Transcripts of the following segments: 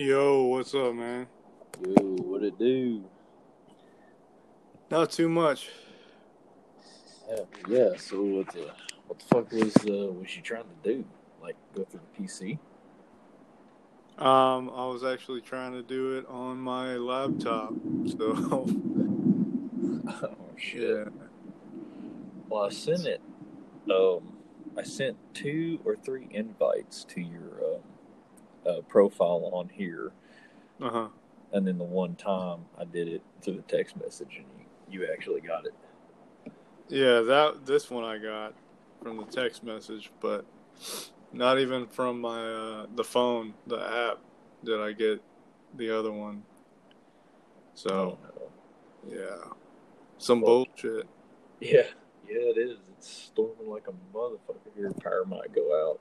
Yo, what's up, man? Yo, what it do? Not too much. Yeah, yeah. So what the what the fuck was uh, was she trying to do? Like go through the PC? Um, I was actually trying to do it on my laptop, so oh shit. yeah. Well, I sent it. Um, I sent two or three invites to your um, uh, profile on here, Uh huh. and then the one time I did it through the text message, and you, you actually got it. Yeah, that this one I got from the text message, but not even from my uh, the phone, the app, did I get the other one. So yeah, some Well- bullshit. Yeah, yeah, it is. It's storming like a motherfucker here. Power might go out.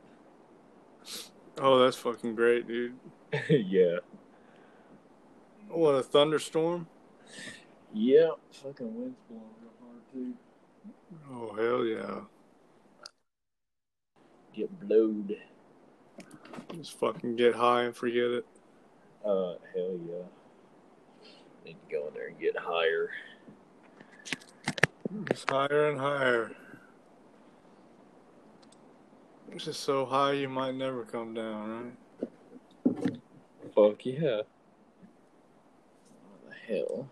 Oh, that's fucking great, dude. yeah. What a thunderstorm! Yeah, fucking wind's blowing real hard too. Oh hell yeah! Get blowed. Just fucking get high and forget it. Uh, hell yeah. Need to go in there and get higher. It's higher and higher. It's just so high you might never come down, right? Fuck yeah. What the hell?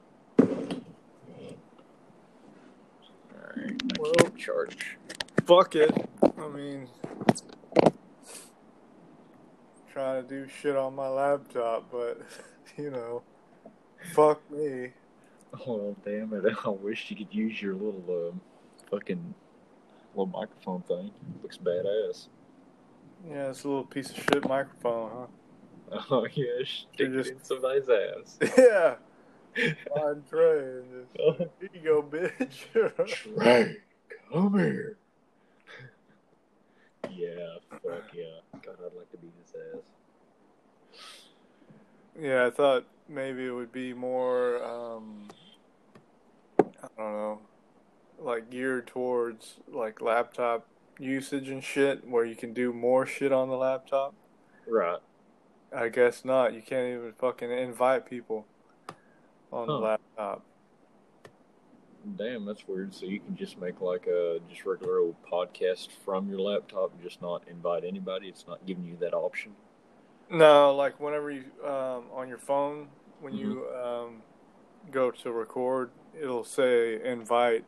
Alright, I Well- can't charge. Fuck it. I mean, trying to do shit on my laptop, but you know, fuck me. Oh, damn it. I wish you could use your little, um, fucking little microphone thing. Looks badass. Yeah, it's a little piece of shit microphone, huh? Oh, yeah, stick just- it in somebody's ass. Yeah. Fine tray and just, here you go, bitch. Trey, come here. Yeah, fuck yeah. God, I'd like to be his ass. Yeah, I thought maybe it would be more, um, I don't know, like geared towards like laptop usage and shit, where you can do more shit on the laptop. Right. I guess not. You can't even fucking invite people on the laptop. Damn, that's weird. So you can just make like a just regular old podcast from your laptop and just not invite anybody. It's not giving you that option. No, like whenever you um, on your phone when you um, go to record, it'll say invite,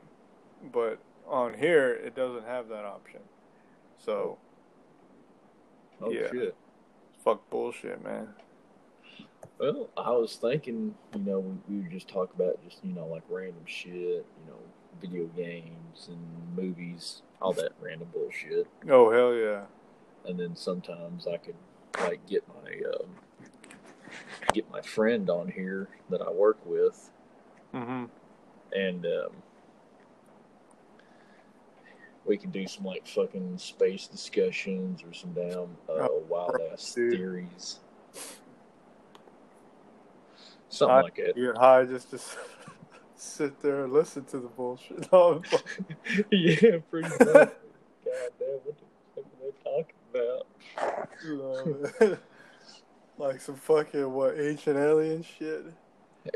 but on here it doesn't have that option. So Oh Yeah. shit. fuck bullshit, man. Well, I was thinking, you know, we, we would just talk about just you know like random shit, you know, video games and movies, all that random bullshit. Oh hell yeah. and then sometimes I could like get my um, get my friend on here that I work with, Mm-hmm. and um, we can do some like fucking space discussions or some damn uh, Oh, wild ass theories, something I- like that. Get high just to sit there and listen to the bullshit. No, yeah, pretty much. God damn, what the fuck are they talking about? you know, like some fucking what ancient alien shit.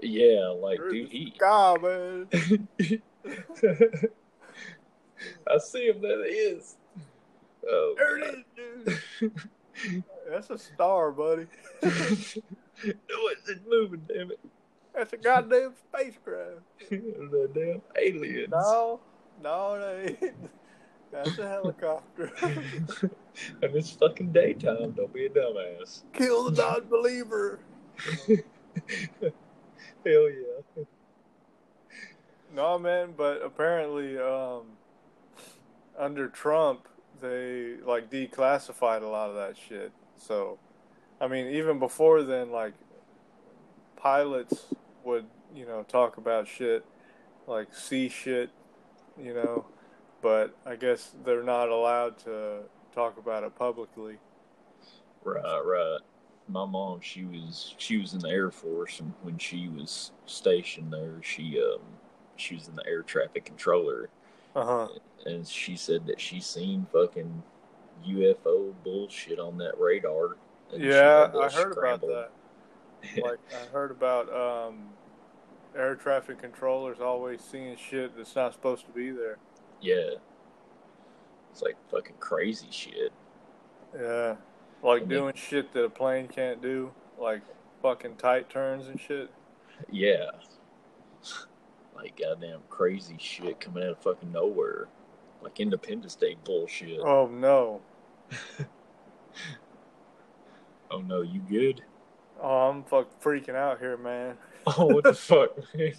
Yeah, like dude, he God, man. I see him. That is. Oh, There it is, dude. That's a star, buddy. no, it's moving. Damn it! That's a goddamn spacecraft. the damn aliens. No, no, it ain't. That's a helicopter. and it's fucking daytime. Don't be a dumbass. Kill the non-believer. Hell yeah. No, man, but apparently, um, under Trump, they like declassified a lot of that shit. So, I mean, even before then, like pilots would, you know, talk about shit, like see shit, you know, but I guess they're not allowed to talk about it publicly. Right, right. My mom, she was she was in the Air Force, and when she was stationed there, she um she was in the air traffic controller, Uh huh. and she said that she seen fucking UFO bullshit on that radar. Yeah, I heard about that. like I heard about um, air traffic controllers always seeing shit that's not supposed to be there. Yeah. It's like fucking crazy shit. Yeah, like And then- doing shit that a plane can't do, like fucking tight turns and shit. Yeah. Like goddamn crazy shit coming out of fucking nowhere. Like Independence Day bullshit. Oh no! Oh no, you good? Oh, I'm fuck freaking out here, man. Oh, what the fuck?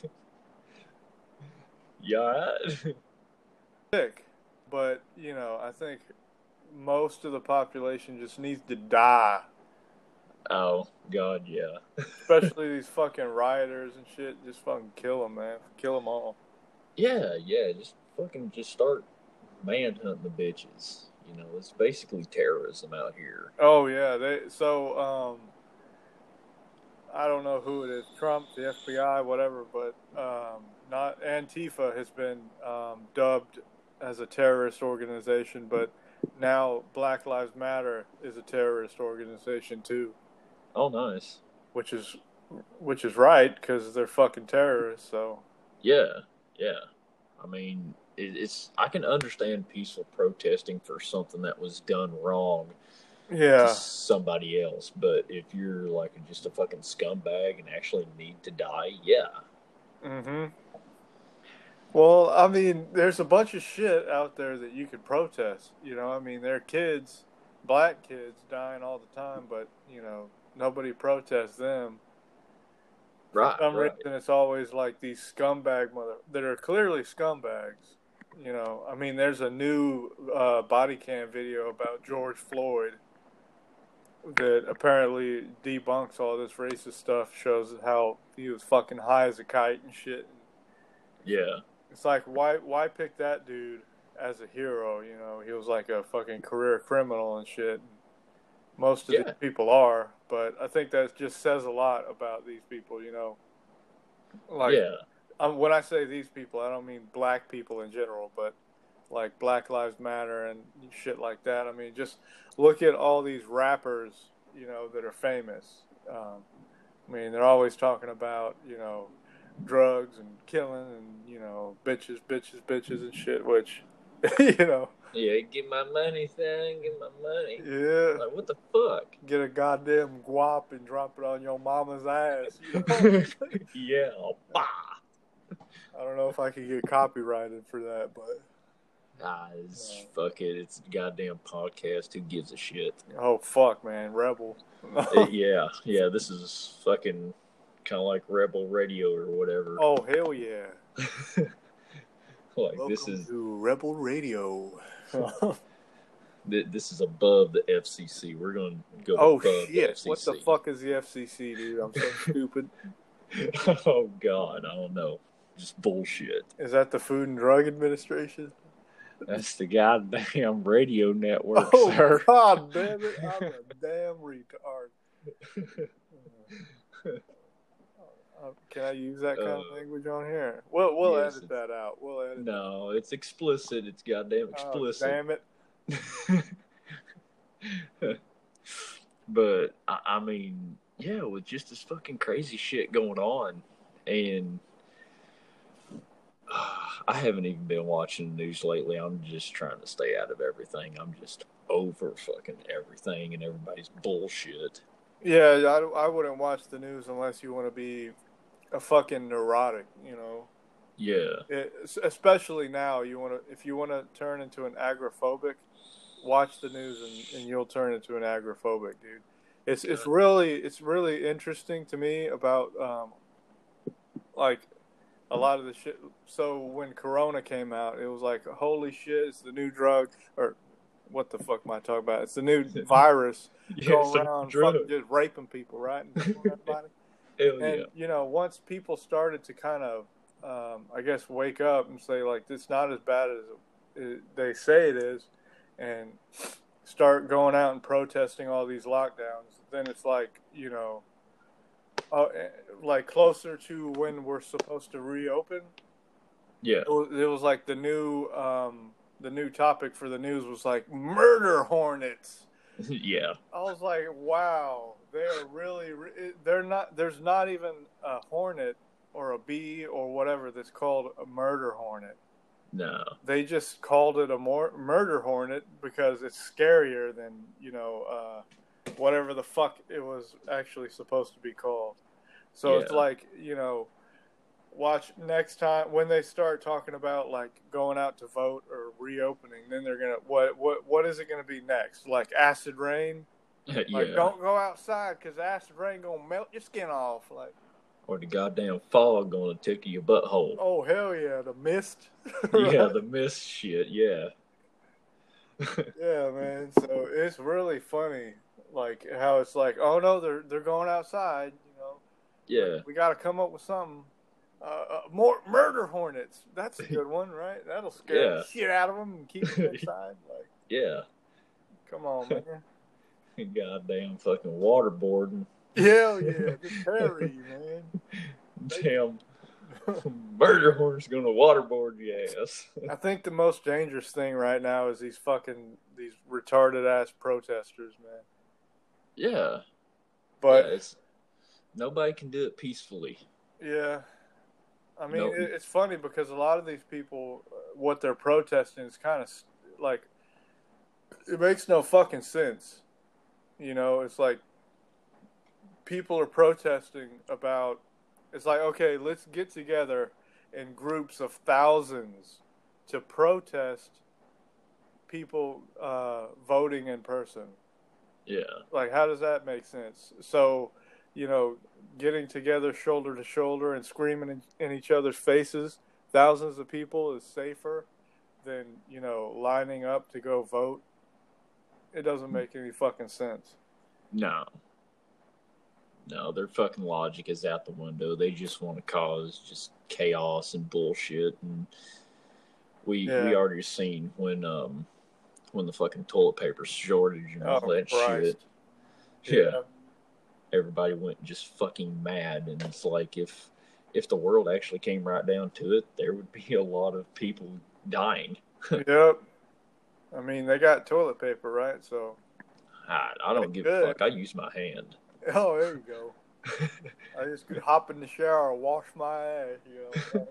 You? Sick, but you know, I think most of the population just needs to die. Oh, God, yeah. Especially these fucking rioters and shit. Just fucking kill them, man. Kill them all. Yeah, yeah, just fucking just start manhunting the bitches. You know, it's basically terrorism out here. Oh yeah, they so um I don't know who it is, Trump, the FBI, whatever, but um not Antifa has been um dubbed as a terrorist organization, but now Black Lives Matter is a terrorist organization too, Oh, nice. which is which is right cuz they're fucking terrorists, so Yeah, yeah. I mean, it, it's I can understand peaceful protesting for something that was done wrong yeah. to somebody else, but if you're like just a fucking scumbag and actually need to die, yeah, Mm-hmm. Well, I mean, there's a bunch of shit out there that you could protest. You know, I mean, there are kids, black kids, dying all the time, but you know, nobody protests them. right, For some right. reason, it's always like these scumbag mother that are clearly scumbags. You know, I mean, there's a new uh, body cam video about George Floyd that apparently debunks all this racist stuff. Shows how he was fucking high as a kite and shit. Yeah, It's like why why pick that dude as a hero? You know, he was like a fucking career criminal and shit. Most of Yeah. these people are, but I think that just says a lot about these people. You know, like yeah, um, when I say these people, I don't mean black people in general, but like Black Lives Matter and shit like that. I mean, just look at all these rappers, you know, that are famous. Um, I mean, they're always talking about, you know, drugs and killing and, you know, bitches, bitches, bitches and shit, which, you know, yeah. Get my money, thing. Get my money. yeah, Like what the fuck? get a goddamn guap and drop it on your mama's ass. You know? yeah, bah. I don't know if I could get copyrighted for that, but Ah, it's, fuck it. It's a goddamn podcast. Who gives a shit? oh fuck, man, rebel. Uh, yeah, yeah. This is fucking kind of like Rebel Radio or whatever. oh hell yeah. like this is Rebel Radio. th- this is above the FCC. We're gonna go. oh above shit! The What the fuck is the FCC, dude? I'm so stupid. oh god, I don't know. Just bullshit. Is that the Food and Drug Administration? That's the goddamn radio network, Oh sir. god damn it! I'm a damn retard. Can I use that kind of Uh, language on here? We'll we'll yes, edit that out. We'll edit. no, it's explicit. It's goddamn Oh, explicit. damn it! but I, I mean, yeah, with just this fucking crazy shit going on, and uh, I haven't even been watching the news lately. I'm just trying to stay out of everything. I'm just over fucking everything and everybody's bullshit. Yeah, I, I wouldn't watch the news unless you want to be a fucking neurotic. You know. Yeah, it, especially now you want to if you want to turn into an agoraphobic watch the news and, and you'll turn into an agoraphobic dude. It's it's really it's really interesting to me about um like a lot of the shit. So when corona came out it was like holy shit it's the new drug or what the fuck am i talking about? It's the new virus yeah, going around fucking just raping people right? And killing everybody Hell and yeah, you know once people started to kind of um, i guess wake up and say like it's not as bad as it, they say it is and start going out and protesting all these lockdowns then it's like you know uh, eh, like closer to when we're supposed to reopen. Yeah, it was, it was like the new um, the new topic for the news was like murder hornets. Yeah, I was like, wow, they're really they're not. There's not even a hornet or a bee or whatever that's called a murder hornet. No. They just called it a more murder hornet because it's scarier than you know uh, whatever the fuck it was actually supposed to be called. So it's like you know, watch next time when they start talking about like going out to vote or reopening. Then they're gonna what what what is it gonna be next? Like acid rain? yeah. Like don't go outside because acid rain gonna melt your skin off. Like Or the goddamn fog gonna tickle your butthole. oh hell yeah, the mist. Yeah, the mist shit. Yeah. Yeah, man. So it's really funny, like how it's like, oh no, they're they're going outside. You know, yeah. we got to come up with something. Uh, uh, more murder hornets. That's a good one, right? That'll scare Yeah. the shit out of them and keep them inside. Like, Yeah. come on, man. Goddamn fucking waterboarding. Hell yeah, the Terry, man. Damn murder horn's gonna waterboard your ass. I think the most dangerous thing right now is these fucking these retarded ass protesters, man. Yeah. But yeah, it's nobody can do it peacefully. Yeah. I mean, No. it, it's funny because a lot of these people, uh, what they're protesting is kind of like, it makes no fucking sense. You know, it's like people are protesting about, it's like, okay, let's get together in groups of thousands to protest people uh, voting in person Yeah. like how does that make sense so you know getting together shoulder to shoulder and screaming in, in each other's faces thousands of people is safer than you know lining up to go vote it doesn't make any fucking sense No. No, their fucking logic is out the window. They just want to cause just chaos and bullshit and we Yeah. we already seen when um when the fucking toilet paper shortage and all Oh, that Christ. shit. Yeah. Everybody went just fucking mad and it's like if if the world actually came right down to it, there would be a lot of people dying. yep i mean they got toilet paper right so I, I don't give a fuck. I use my hand. oh there you go i just could hop in the shower wash my ass you know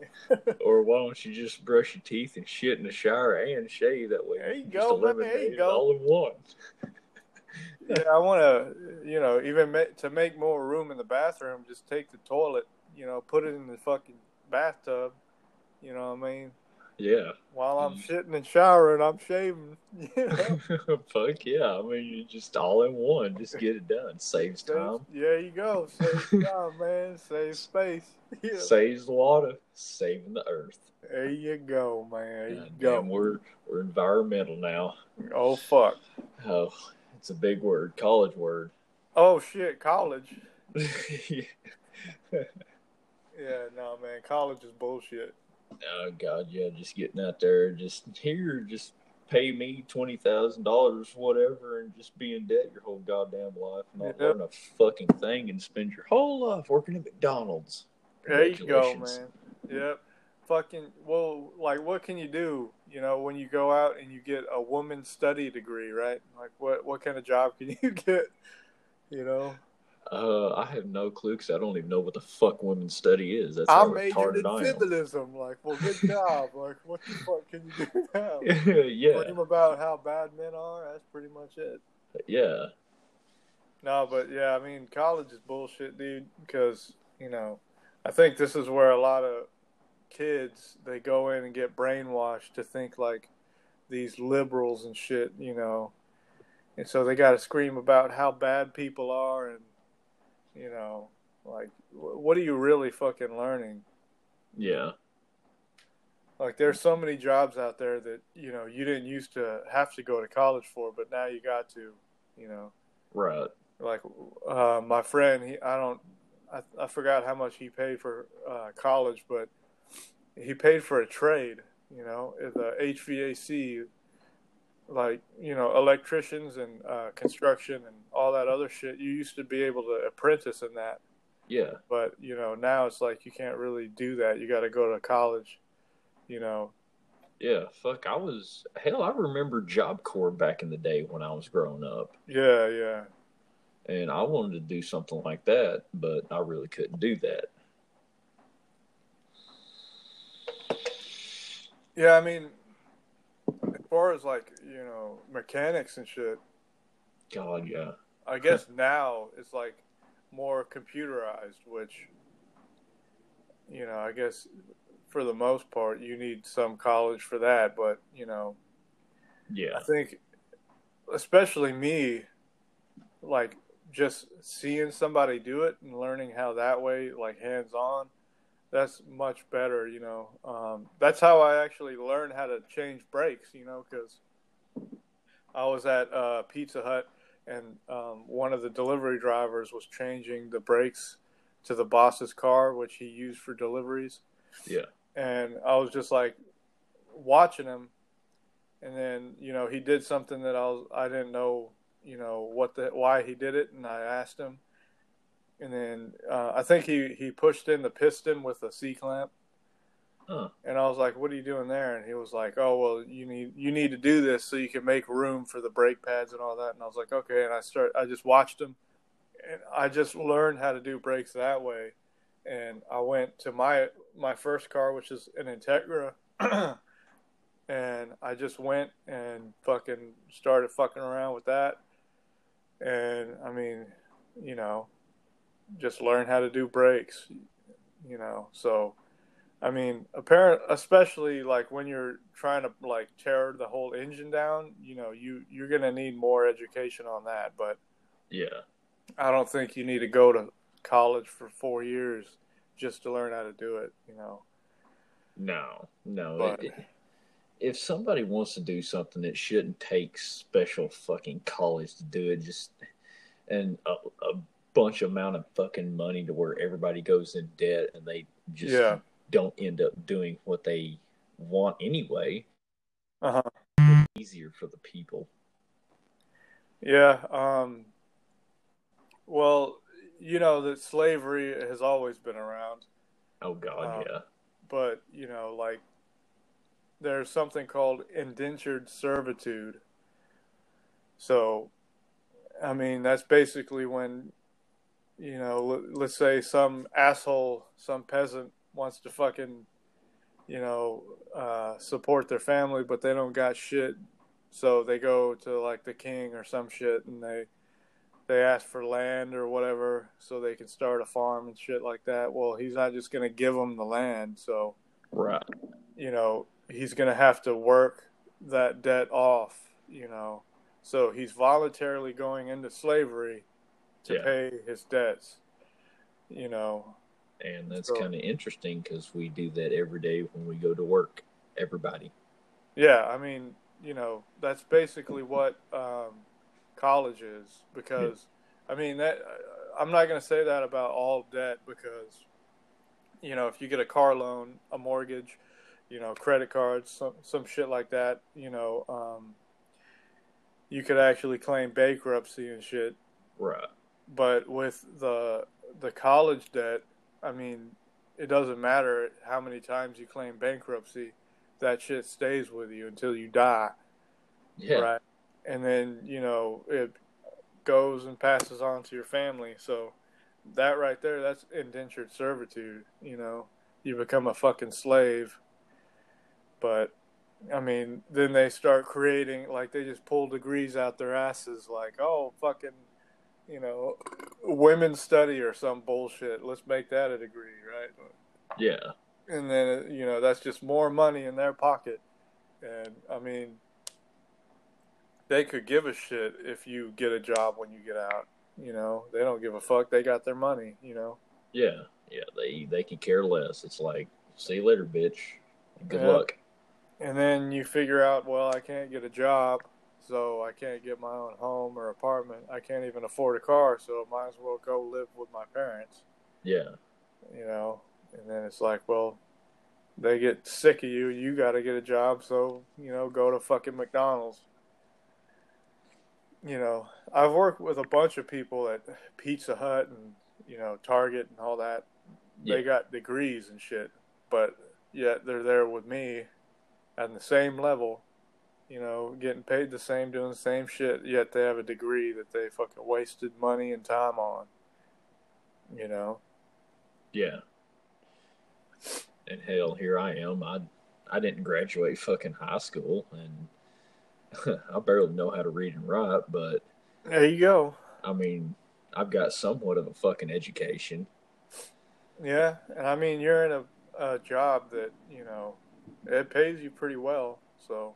Or why don't you just brush your teeth and shit in the shower and shave that way? There you Just go, baby, eliminate there you go. All in one. yeah, I want to, you know, even ma- to make more room in the bathroom, just take the toilet, you know, put it in the fucking bathtub. You know what I mean? Yeah. While I'm Mm. shitting and showering, I'm shaving. You know, Fuck yeah. I mean, you just all in one. Just get it done. Saves time. there you go. Save time, man. Save space. Yeah. Saves water. Saving the earth. There you go, man. There you go. we're we're environmental now. Oh fuck. Oh, it's a big word. College word. Oh shit. College. Yeah. Yeah, no, man. College is bullshit. Oh God, yeah, just getting out there, just here, just pay me twenty thousand dollars, whatever, and just be in debt your whole goddamn life, and not Yep. learn a fucking thing, and spend your whole life working at McDonald's. There you go, man. Yep. Fucking well, like what can you do? You know, when you go out and you get a woman study degree, right? Like what what kind of job can you get? You know, Uh, I have no clue because I don't even know what the fuck women's study is. That's I majored in feminism. Like, well, good job. like, what the fuck can you do now? yeah, Learn about how bad men are. That's pretty much it. yeah, No, but yeah, I mean, college is bullshit, dude. Because you know, I think this is where a lot of kids they go in and get brainwashed to think like these liberals and shit, you know, and so they got to scream about how bad people are and you know, like what are you really fucking learning? yeah, Like there's so many jobs out there that you know you didn't used to have to go to college for, but now you got to, you know. right. like uh, my friend he i don't I, I forgot how much he paid for uh, college but he paid for a trade you know the hvac like you know electricians and uh, construction and all that other shit you used to be able to apprentice in that Yeah, but you know now it's like you can't really do that you got to go to college you know yeah. Fuck, I was hell. I remember Job Corps back in the day when I was growing up. yeah yeah And I wanted to do something like that, but I really couldn't do that. Yeah, I mean, far as like you know mechanics and shit, God, yeah. I guess now it's like more computerized, which you know, I guess for the most part you need some college for that, but you know, Yeah. I think especially me like just seeing somebody do it and learning how that way like hands on that's much better you know. Um, that's how i actually learned how to change brakes you know because i was at uh, pizza hut and um, one of the delivery drivers was changing the brakes to the boss's car which he used for deliveries. Yeah. and i was just like watching him. And then you know he did something that i was i didn't know you know what the why he did it and i asked him and then uh, i think he he pushed in the piston with a c clamp. Huh. and i was like what are you doing there? And he was like oh well you need you need to do this so you can make room for the brake pads and all that. And i was like okay. And i start i just watched him. And i just learned how to do brakes that way. And i went to my my first car which is an integra. And I just went and fucking started fucking around with that. And I mean, you know, just learn how to do breaks, you know. So, I mean, apparent, especially like when you're trying to like tear the whole engine down, you know, you you're gonna need more education on that. But Yeah. I don't think you need to go to college for four years just to learn how to do it, you know. No, no. But- It- if somebody wants to do something, it shouldn't take special fucking college to do it. Just and a, a bunch amount of fucking money to where everybody goes in debt and they just Yeah. don't end up doing what they want anyway. Uh huh. Easier for the people. Yeah. Um, well, you know that slavery has always been around, Oh God, Um, yeah, but you know, like there's something called indentured servitude. So, I mean, that's basically when, you know, let, let's say some asshole, some peasant wants to fucking, you know, uh, support their family, but they don't got shit. So they go to like the king or some shit and they they ask for land or whatever so they can start a farm and shit like that. Well, he's not just going to give them the land. So, right. you know, he's going to have to work that debt off, you know. So he's voluntarily going into slavery to Yeah. pay his debts, you know. And that's So- kind of interesting because we do that every day when we go to work. Everybody. Yeah, I mean, you know, that's basically what um, college is because, I mean, that I'm not going to say that about all debt because, you know, if you get a car loan, a mortgage, you know, credit cards, some some shit like that, you know, um, you could actually claim bankruptcy and shit. Right. But with the the college debt, I mean, it doesn't matter how many times you claim bankruptcy, that shit stays with you until you die, Yeah. right? And then you know it goes and passes on to your family. So that right there, that's indentured servitude. You know, you become a fucking slave. But I mean, then they start creating like they just pull degrees out their asses, like oh fucking, you know, women's study or some bullshit. Let's make that a degree, right? Yeah. And then you know that's just more money in their pocket, and I mean, they could give a shit if you get a job when you get out. You know, they don't give a fuck. They got their money. You know. Yeah. Yeah. They they can care less. It's like, see you later, bitch. Good Yeah. luck. And then you figure out, well, I can't get a job, so I can't get my own home or apartment. I can't even afford a car, so I might as well go live with my parents, Yeah. you know. And then it's like, well, they get sick of you. You got to get a job, so you know, go to fucking McDonald's. You know, I've worked with a bunch of people at Pizza Hut and you know Target and all that. They got degrees and shit, but yet they're there with me at the same level, you know, getting paid the same, doing the same shit, yet they have a degree that they fucking wasted money and time on. You know? Yeah. And hell, here I am. I I didn't graduate fucking high school, and I barely know how to read and write. But there you go. I mean, I've got somewhat of a fucking education. Yeah, and I mean, you're in a, a job that you know it pays you pretty well, so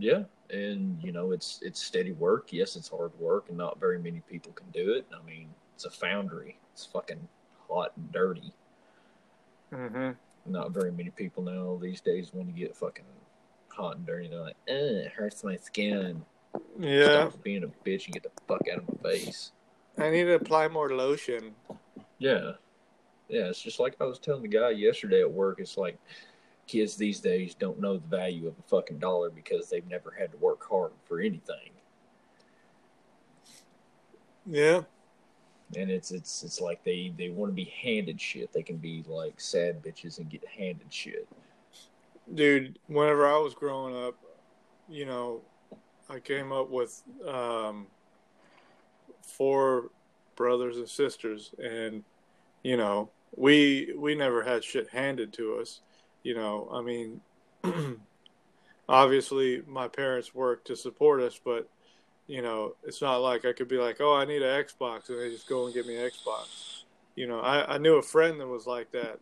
yeah, and you know it's it's steady work. Yes, it's hard work, and not very many people can do it. I mean, it's a foundry. It's fucking hot and dirty. Mm-hmm. Not very many people now these days want to get fucking hot and dirty. They're like, eh, it hurts my skin. Yeah. Stop being a bitch and get the fuck out of my face. I need to apply more lotion. Yeah. Yeah, it's just like I was telling the guy yesterday at work. It's like kids these days don't know the value of a fucking dollar because they've never had to work hard for anything. Yeah. And it's it's it's like they they want to be handed shit. They can be like sad bitches and get handed shit. Dude, whenever I was growing up, you know, I came up with um, four brothers and sisters, and you know, we we never had shit handed to us. You know, I mean, obviously my parents work to support us, but you know, it's not like I could be like, oh, I need an Xbox, and they just go and get me an Xbox. You know, I, I knew a friend that was like that.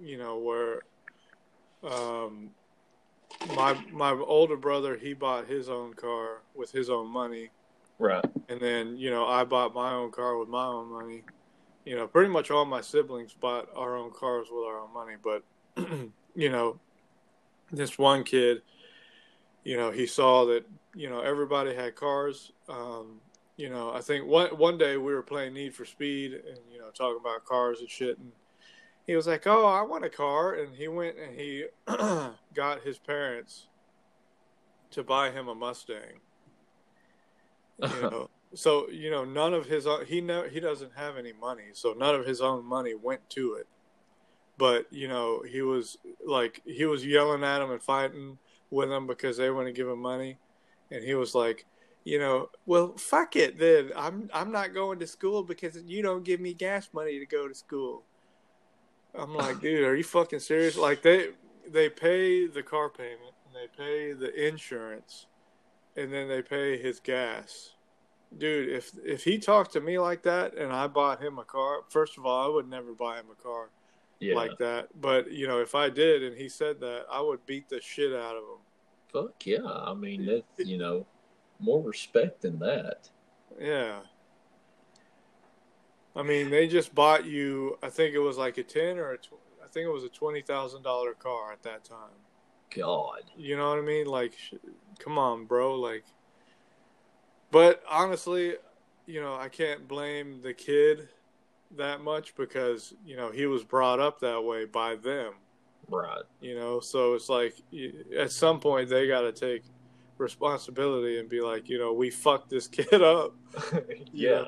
You know, where um, my my older brother he bought his own car with his own money, right? And then you know I bought my own car with my own money. You know, pretty much all my siblings bought our own cars with our own money, but you know, this one kid, you know, he saw that, you know, everybody had cars. Um, you know, I think one one day we were playing Need for Speed and you know talking about cars and shit, and he was like, "Oh, I want a car," and he went and he got his parents to buy him a Mustang. You know, so you know none of his he know he doesn't have any money, so none of his own money went to it but you know he was like he was yelling at him and fighting with them because they to give him money. And he was like you know well fuck it then. I'm i'm not going to school because you don't give me gas money to go to school. I'm like dude are you fucking serious? Like they they pay the car payment and they pay the insurance and then they pay his gas. Dude if if he talked to me like that and i bought him a car first of all i would never buy him a car yeah. like that. But you know, if I did and he said that, I would beat the shit out of him. Fuck yeah! I mean, that's you know, more respect than that. Yeah. I mean, they just bought you. I think it was like a ten or a tw- I think it was a twenty thousand dollar car at that time. God. You know what I mean? Like, sh- come on, bro. Like, but honestly, you know, I can't blame the kid that much because you know he was brought up that way by them. Right. You know so it's like at some point they got to take responsibility and be like you know we fucked this kid up. Yeah.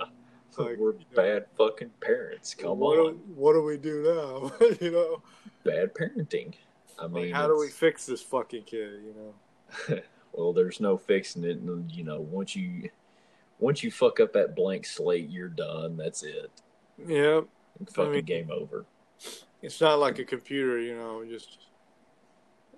like, we're bad know, fucking parents. come what on. do, what do we do now? You know? Bad parenting. I mean like, how do we fix this fucking kid you know? Well there's no fixing it. And you know once you once you fuck up that blank slate you're done. That's it yeah. Fucking I mean, game over. It's not like a computer, you know, just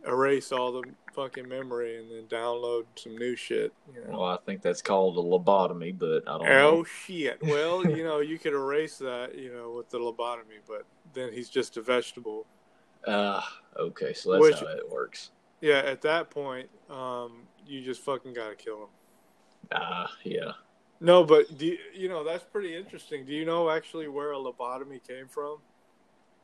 erase all the fucking memory and then download some new shit. You know? Well, I think that's called a lobotomy, but I don't oh, know. Oh, shit. Well, you know, you could erase that, you know, with the lobotomy, but then he's just a vegetable. Ah, uh, okay. So that's Which, how it works. Yeah, at that point, um, you just fucking gotta kill him. Ah, uh, yeah. No, but do you, you know that's pretty interesting. Do you know actually where a lobotomy came from?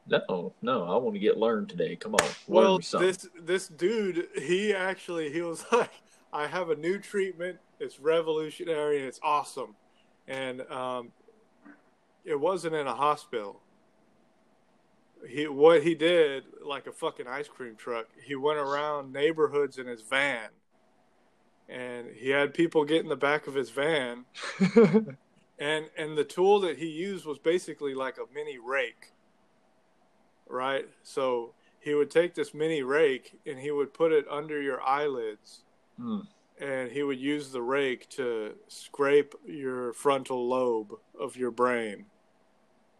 No, no, I want to get learned today. Come on. Well, this this dude, he actually he was like, I have a new treatment. It's revolutionary and it's awesome, and um, it wasn't in a hospital. He what he did like a fucking ice cream truck. He went around neighborhoods in his van and he had people get in the back of his van and and the tool that he used was basically like a mini rake right so he would take this mini rake and he would put it under your eyelids mm. and he would use the rake to scrape your frontal lobe of your brain.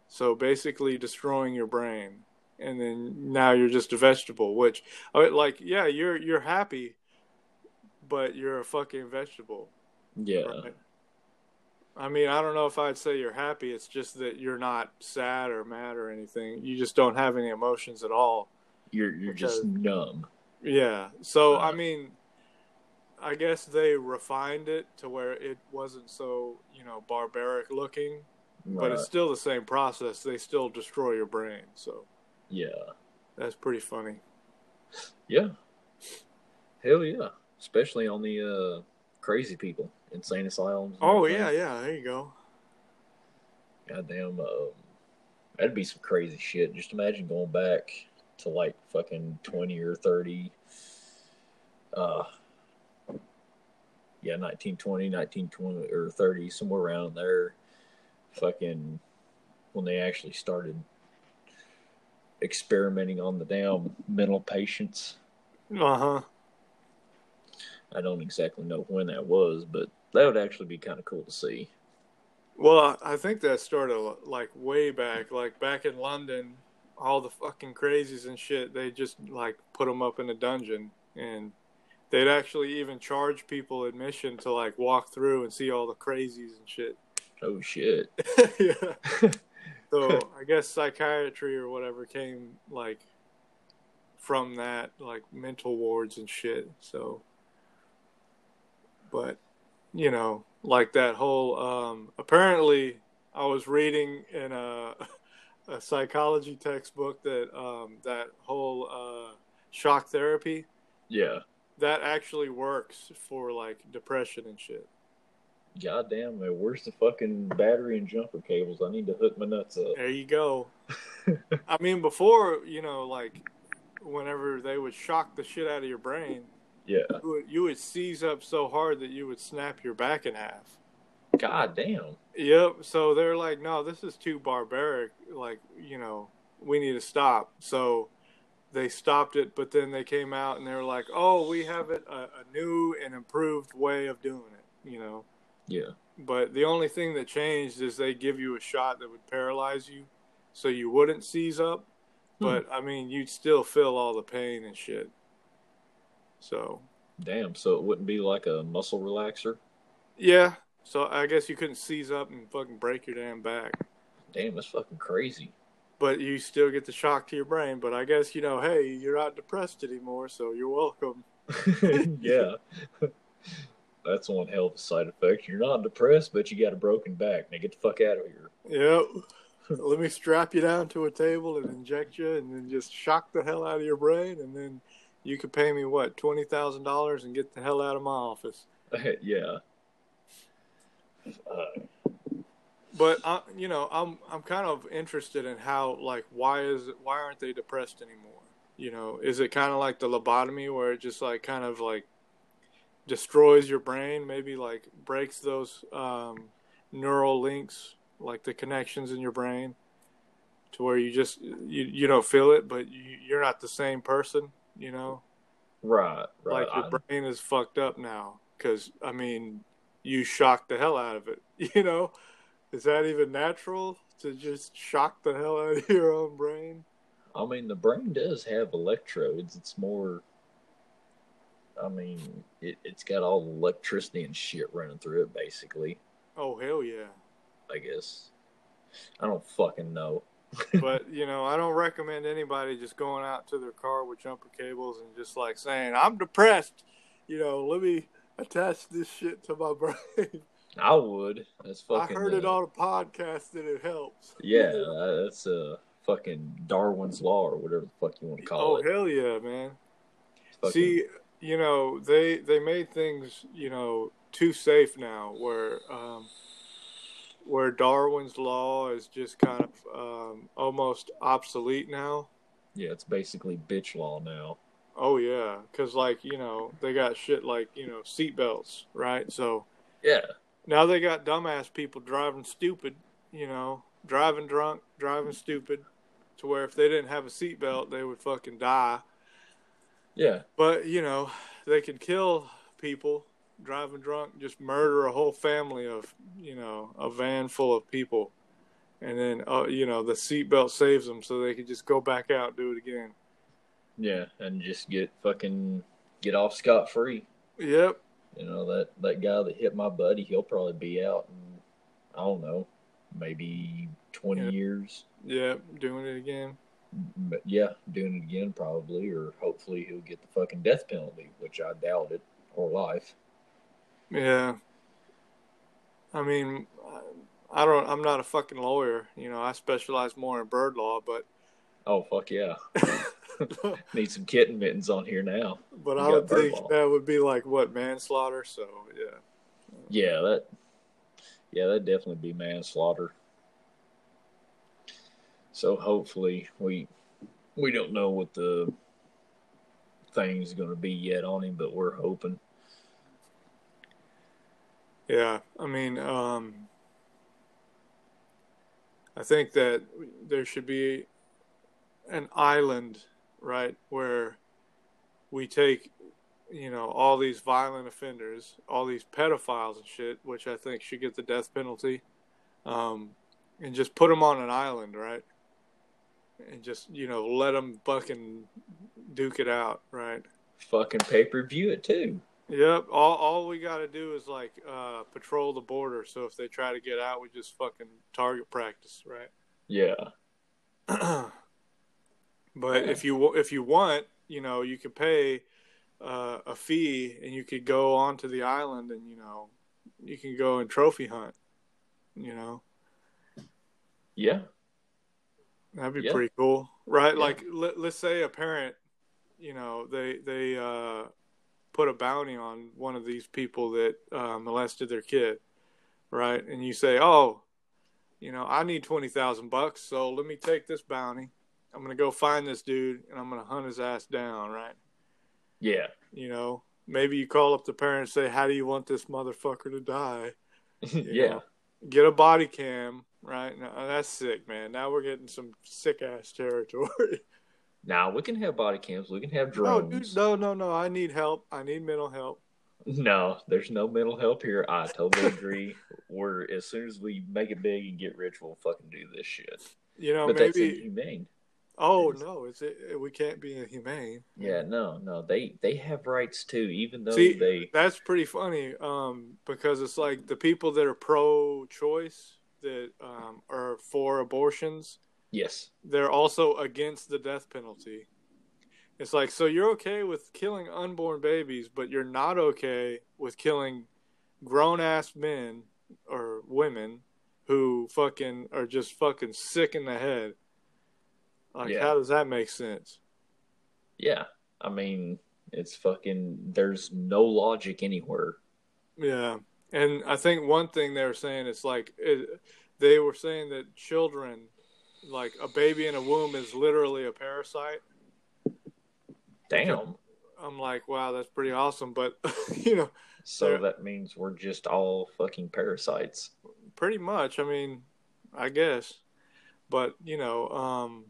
So basically, destroying your brain, and then now you're just a vegetable. Which, like, yeah, you're you're happy, but you're a fucking vegetable. Yeah. Right? I mean, I don't know if I'd say you're happy. It's just that you're not sad or mad or anything. You just don't have any emotions at all. You're you're because, just numb. Yeah. So uh, I mean, I guess they refined it to where it wasn't so you know barbaric looking, right. but it's still the same process. They still destroy your brain. So yeah, that's pretty funny. Yeah. Hell yeah, especially on the uh, crazy people, insane asylums. Oh yeah, yeah. There you go. Goddamn, uh, that'd be some crazy shit. Just imagine going back to like fucking twenty or thirty. Uh, yeah, 1920, 1920 or 30, somewhere around there. Fucking when they actually started experimenting on the damn mental patients. Uh huh. I don't exactly know when that was, but that would actually be kind of cool to see. Well, I think that started like way back, like back in London. All the fucking crazies and shit, they just like put them up in a dungeon and they'd actually even charge people admission to like walk through and see all the crazies and shit. Oh shit. yeah. so I guess psychiatry or whatever came like from that, like mental wards and shit. So, but you know, like that whole. Um, apparently, I was reading in a, a psychology textbook that um, that whole uh, shock therapy. Yeah that actually works for like depression and shit. Goddamn, man, where's the fucking battery and jumper cables? I need to hook my nuts up. There you go. I mean, before you know, like whenever they would shock the shit out of your brain, yeah, you would, you would seize up so hard that you would snap your back in half. God damn. Yep. So they're like, no, this is too barbaric. Like, you know, we need to stop. So they stopped it, but then they came out and they were like, "Oh, we have it a, a, new and improved way of doing it." You know. Yeah. But the only thing that changed is they give you a shot that would paralyze you, so you wouldn't seize up. Hmm. But I mean, you'd still feel all the pain and shit. So. Damn. So it wouldn't be like a muscle relaxer. Yeah. So I guess you couldn't seize up and fucking break your damn back. Damn, that's fucking crazy but you still get the shock to your brain. But I guess you know, hey, you're not depressed anymore, so you're welcome. yeah, that's one hell of a side effect. You're not depressed, but you got a broken back. Now get the fuck out of here. Yep. Let me strap you down to a table and inject you, and then just shock the hell out of your brain, and then you could pay me what twenty thousand dollars and get the hell out of my office. yeah. Uh, but I, you know, I'm I'm kind of interested in how like why is it, why aren't they depressed anymore? You know, is it kind of like the lobotomy where it just like kind of like destroys your brain, maybe like breaks those um, neural links, like the connections in your brain, to where you just you you don't feel it, but you, you're not the same person. You know, right? Right. Like your brain is fucked up now because I mean you shocked the hell out of it. You know is that even natural to just shock the hell out of your own brain? I mean, the brain does have electrodes. It's more. I mean, it, it's got all the electricity and shit running through it, basically. Oh hell yeah! I guess. I don't fucking know. But you know, I don't recommend anybody just going out to their car with jumper cables and just like saying, "I'm depressed." You know, let me attach this shit to my brain. I would. That's fucking. I heard uh, it on a podcast and it helps. Yeah, that's a uh, fucking Darwin's law or whatever the fuck you want to call oh, it. Oh hell yeah, man! Fucking... See, you know they they made things you know too safe now, where um, where Darwin's law is just kind of um, almost obsolete now. Yeah, it's basically bitch law now. Oh yeah, because like you know they got shit like you know seatbelts, right? So yeah, now they got dumbass people driving stupid, you know, driving drunk, driving stupid, to where if they didn't have a seatbelt, they would fucking die. Yeah. But you know, they can kill people driving drunk, just murder a whole family of, you know, a van full of people. And then, uh, you know, the seatbelt saves them so they can just go back out do it again. Yeah, and just get fucking get off scot free. Yep. You know that that guy that hit my buddy, he'll probably be out in I don't know, maybe twenty Yeah. years. Yep. Doing it again. But yeah, doing it again probably, or hopefully he'll get the fucking death penalty, which I doubt it, or life. Yeah. I mean, I don't. I'm not a fucking lawyer. You know, I specialize more in bird law, but Oh fuck yeah! Need some kitten mittens on here now. but You I would think law. that would be like what manslaughter. So yeah. Yeah, that. Yeah, that'd definitely be manslaughter. So hopefully we we don't know what the thing's going to be yet on him, but we're hoping. Yeah, I mean, um, I think that there should be an island, right, where we take, you know, all these violent offenders, all these pedophiles and shit, which I think should get the death penalty, um, and just put them on an island, right, and just you know let them fucking duke it out, right. Fucking pay per view it too. Yep. All all we got to do is like uh, patrol the border. So if they try to get out, we just fucking target practice, right? Yeah, but if you if you want, you know, you could pay uh, a fee and you could go onto the island and you know you can go and trophy hunt. You know, yeah, that'd be Yeah. pretty cool, right? Yeah. Like let, let's say a parent, you know, they they uh, put a bounty on one of these people that uh, molested their kid, right? And you say, oh, you know, I need twenty thousand bucks, so let me take this bounty. I'm gonna go find this dude and I'm gonna hunt his ass down, right? yeah, You know, maybe you call up the parents, and say, how do you want this motherfucker to die? yeah. know. Get a body cam, right? Now, that's sick, man. Now we're getting some sick ass territory. Now we can have body cams. We can have no, drones. dude, no, no, no. I need help. I need mental help. No, there's no mental help here. I totally agree. We're as soon as we make it big and get rich, we'll fucking do this shit. You know, but that's maybe. inhumane. Oh no, it's it, we can't be inhumane. Yeah, no, no, they they have rights too, even though See, they that's pretty funny. Um, because it's like the people that are pro-choice that um are for abortions, yes, they're also against the death penalty. It's like so you're okay with killing unborn babies, but you're not okay with killing grown ass men or women who fucking are just fucking sick in the head. Like Yeah. how does that make sense? yeah. I mean, it's fucking. There's no logic anywhere. Yeah, and I think one thing they were saying is like it, they were saying that children, like a baby in a womb, is literally a parasite. Damn. I'm like, wow, that's pretty awesome, but you know, So that means we're just all fucking parasites. pretty much. I mean, I guess, but you know, um,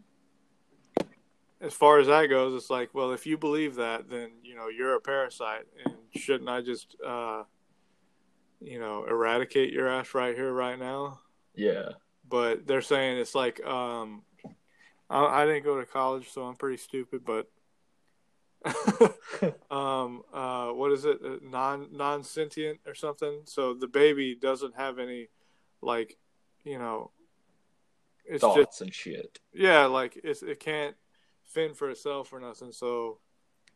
as far as that goes, it's like, well, if you believe that, then you know you're a parasite, and shouldn't I just, uh, you know, eradicate your ass right here, right now? Yeah. But they're saying it's like um I, I didn't go to college so i'm pretty stupid but um uh what is it Uh, non non sentient or something so the baby doesn't have any like you know it's Thoughts just and shit. yeah like it's it can't fend for itself or nothing so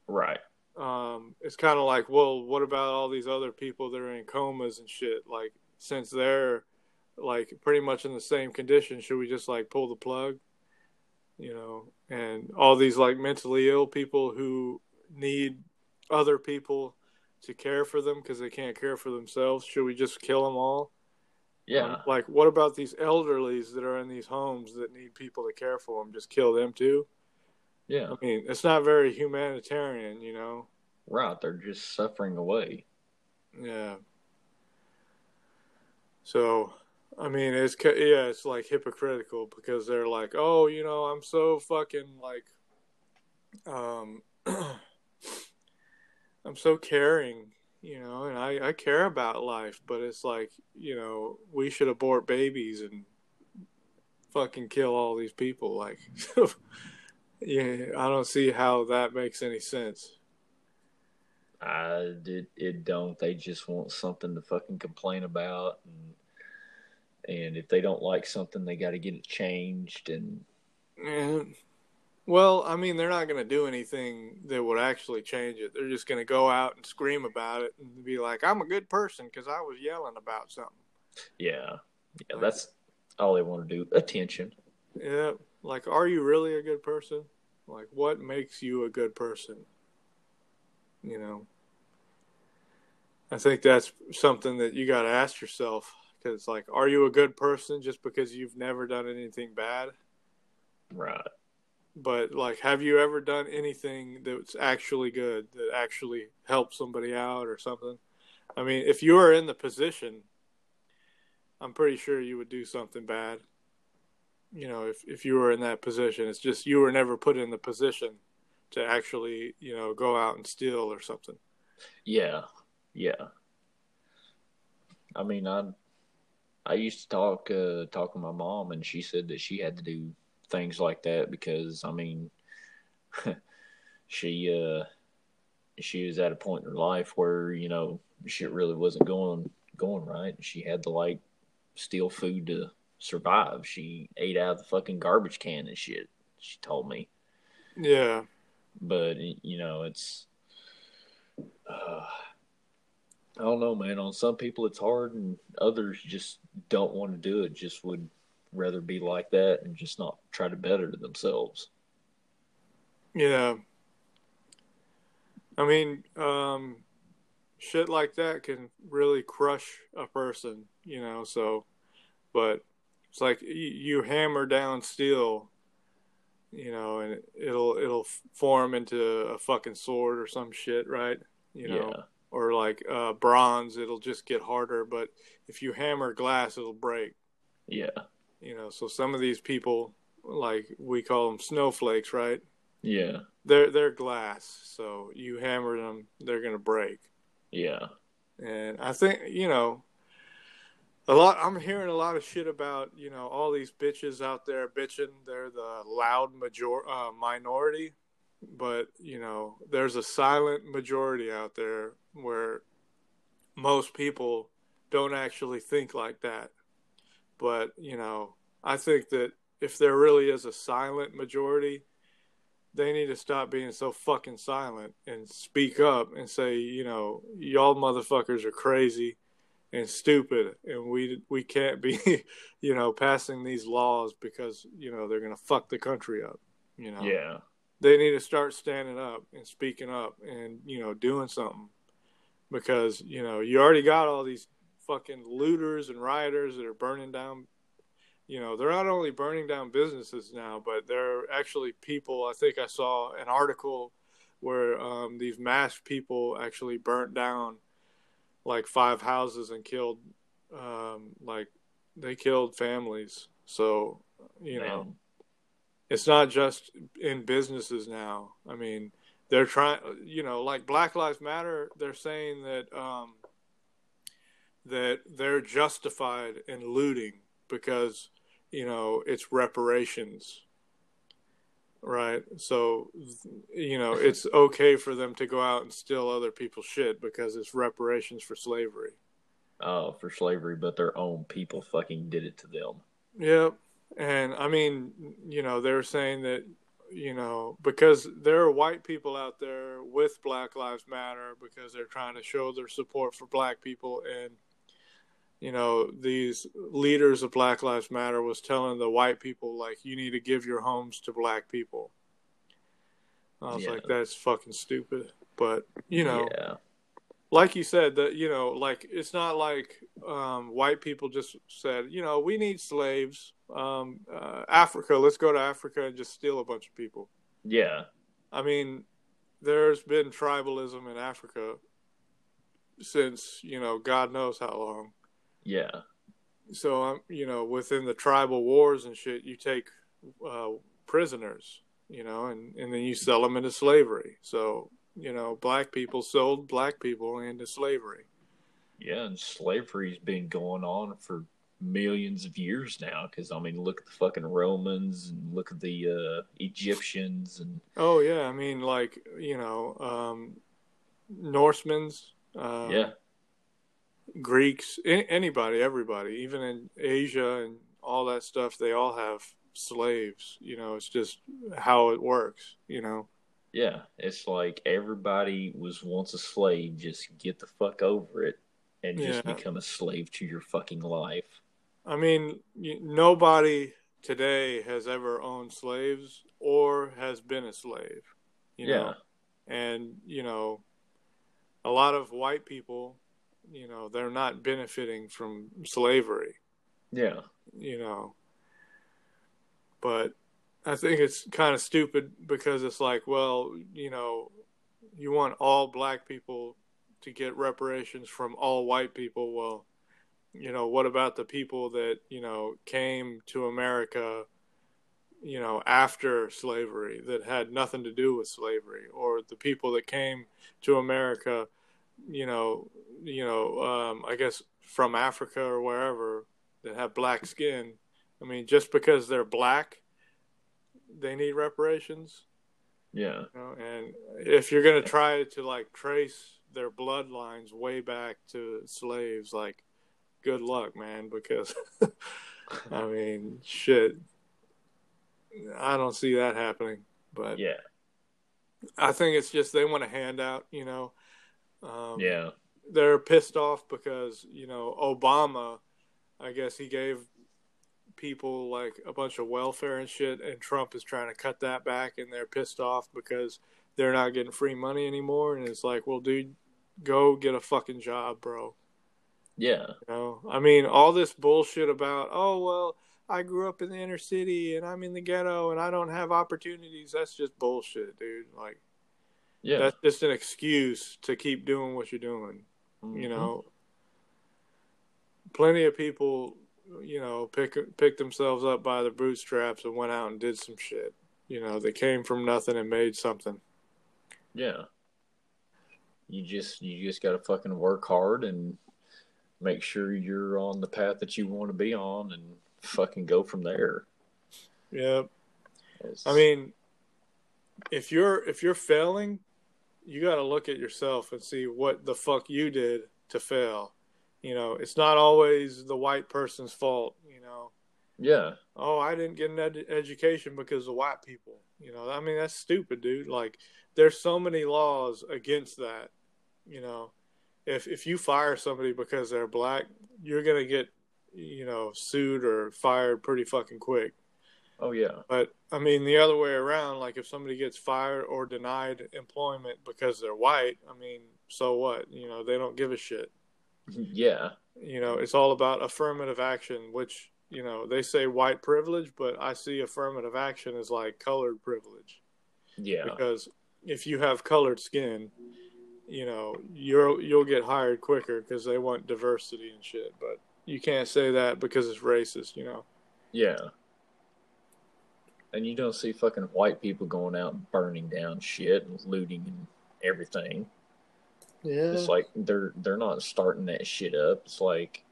Right. um, it's kind of like, well, what about all these other people that are in comas and shit? Like, since they're like pretty much in the same condition, should we just like pull the plug? You know, and all these like mentally ill people who need other people to care for them because they can't care for themselves, should we just kill them all? Yeah. Um, like, what about these elderlies that are in these homes that need people to care for them? Just kill them too? yeah. I mean, it's not very humanitarian, you know? Right. They're just suffering away. Yeah. So, I mean, it's yeah, it's like hypocritical because they're like, oh, you know, I'm so fucking like, um, I'm so caring, you know, and I, I care about life, but it's like, you know, we should abort babies and fucking kill all these people. Like, yeah, I don't see how that makes any sense. I it, it don't. They just want something to fucking complain about, and and if they don't like something, they got to get it changed. And And, well, I mean, they're not going to do anything that would actually change it. They're just going to go out and scream about it and be like, "I'm a good person because I was yelling about something." yeah, yeah, that's all they want to do. Attention. Yeah, like, are you really a good person? Like, what makes you a good person? You know, I think that's something that you got to ask yourself because, like, are you a good person just because you've never done anything bad? Right. But like, have you ever done anything that's actually good that actually helped somebody out or something? I mean, if you were in the position, I'm pretty sure you would do something bad. You know, if if you were in that position, it's just you were never put in the position to actually, you know, go out and steal or something. Yeah. Yeah. I mean, I I used to talk uh, talk with my mom, and she said that she had to do things like that because I mean, she uh she was at a point in her life where you know shit really wasn't going going right. She had to like steal food to survive. She ate out of the fucking garbage can and shit. She told me, Yeah, but you know it's. Uh, I don't know, man. On some people it's hard, and others just don't want to do it. Just would rather be like that and just not try to better themselves. yeah. I mean, um, shit like that can really crush a person, you know. So, but it's like you, hammer down steel, you know, and it'll it'll form into a fucking sword or some shit, right? You know, Yeah, or like uh, bronze, it'll just get harder. But if you hammer glass, it'll break. yeah, You know, so some of these people, like we call them snowflakes, right? yeah, They're they're glass, so you hammer them, they're gonna break. yeah, And I think you know, a lot. I'm hearing a lot of shit about you know all these bitches out there bitching. They're the loud major uh, minority, but you know there's a silent majority out there where most people don't actually think like that. But you know, I think that if there really is a silent majority, they need to stop being so fucking silent and speak up and say, you know, y'all motherfuckers are crazy and stupid and we we can't be, you know, passing these laws because, you know, they're going to fuck the country up, you know. yeah, They need to start standing up and speaking up and, you know, doing something. Because, you know, you already got all these fucking looters and rioters that are burning down you know they're not only burning down businesses now but they're actually people. I think i saw an article where um, these masked people actually burnt down like five houses and killed um, like they killed families. So you know. It's not just in businesses now i mean they're trying you know like black lives matter they're saying that um, that they're justified in looting because you know it's reparations right so you know it's okay for them to go out and steal other people's shit because it's reparations for slavery Oh, for slavery, but their own people fucking did it to them. Yep. And I mean, you know, they're saying that, you know, because there are white people out there with Black Lives Matter because they're trying to show their support for black people and you know, these leaders of Black Lives Matter was telling the white people like you need to give your homes to black people. I was Yeah. like that's fucking stupid. But, you know, yeah, like you said that you know like it's not like um, white people just said you know we need slaves um, uh, africa let's go to africa and just steal a bunch of people. Yeah, i mean there's been tribalism in africa since you know god knows how long. Yeah, so um, you know within the tribal wars and shit you take uh, prisoners you know and, and then you sell them into slavery. So you know, black people sold black people into slavery. Yeah, and slavery's been going on for millions of years now. Because I mean, look at the fucking Romans and look at the uh, Egyptians and Oh yeah, I mean, like you know, um, Norsemen's, uh, yeah, Greeks, anybody, everybody, even in Asia and all that stuff, they all have slaves. You know, it's just how it works. You know. yeah. It's like everybody was once a slave. Just get the fuck over it and just Yeah. become a slave to your fucking life. I mean, nobody today has ever owned slaves or has been a slave. You yeah, know, and you know, a lot of white people, you know, they're not benefiting from slavery. yeah, You know, but I think it's kind of stupid because it's like, well, you know, you want all black people to get reparations from all white people. Well, you know, what about the people that, you know, came to America, you know, after slavery that had nothing to do with slavery or the people that came to America, you know, you know, um, I guess from Africa or wherever that have black skin. I mean, just because they're black, they need reparations. yeah, You know? And if you're gonna try to like trace their bloodlines way back to slaves, like, good luck, man. Because I mean, shit, I don't see that happening. But yeah, I think it's just they want a handout, you know. Um, yeah, they're pissed off because you know Obama, I guess he gave people like a bunch of welfare and shit, and Trump is trying to cut that back, and they're pissed off because they're not getting free money anymore, and it's like, well, dude, go get a fucking job, bro. Yeah, You know, I mean, all this bullshit about, oh well, I grew up in the inner city and I'm in the ghetto and I don't have opportunities. That's just bullshit, dude. Like, yeah. that's just an excuse to keep doing what you're doing. Mhm. you know plenty of people you know pick pick themselves up by the bootstraps and went out and did some shit you know they came from nothing and made something Yeah. You just you just got to fucking work hard and make sure you're on the path that you want to be on and fucking go from there. yeah It's- i mean if you're if you're failing you got to look at yourself and see what the fuck you did to fail you know it's not always the white person's fault you know yeah, oh, I didn't get an ed- education because of white people. You know, I mean, that's stupid, dude. Like, there's so many laws against that. You know, if if you fire somebody because they're black, you're gonna get, you know, sued or fired pretty fucking quick. oh yeah, But I mean, the other way around, like if somebody gets fired or denied employment because they're white, I mean, so what? You know, they don't give a shit. yeah, You know, it's all about affirmative action, which you know they say white privilege, but I see affirmative action as like colored privilege yeah, because if you have colored skin, you know you're you'll get hired quicker because they want diversity and shit. But you can't say that because it's racist, you know. yeah. And you don't see fucking white people going out and burning down shit and looting and everything. Yeah. It's like they're they're not starting that shit up. It's like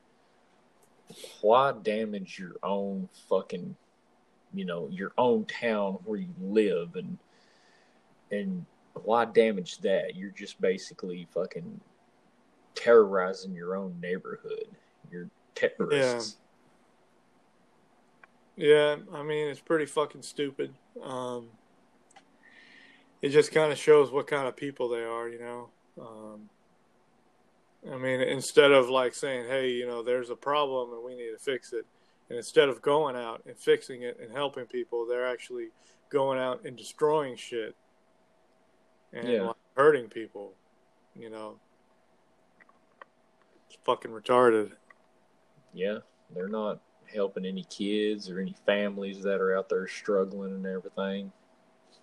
why damage your own fucking you know, your own town where you live and and why damage that? You're just basically fucking terrorizing your own neighborhood. You're terrorists. Yeah, I mean it's pretty fucking stupid. Um, it just kind of shows what kind of people they are, you know. Um, I mean, instead of like saying, "Hey, you know, there's a problem and we need to fix it," and instead of going out and fixing it and helping people, they're actually going out and destroying shit and Yeah. like, hurting people. You know, it's fucking retarded. Yeah, they're not helping any kids or any families that are out there struggling and everything.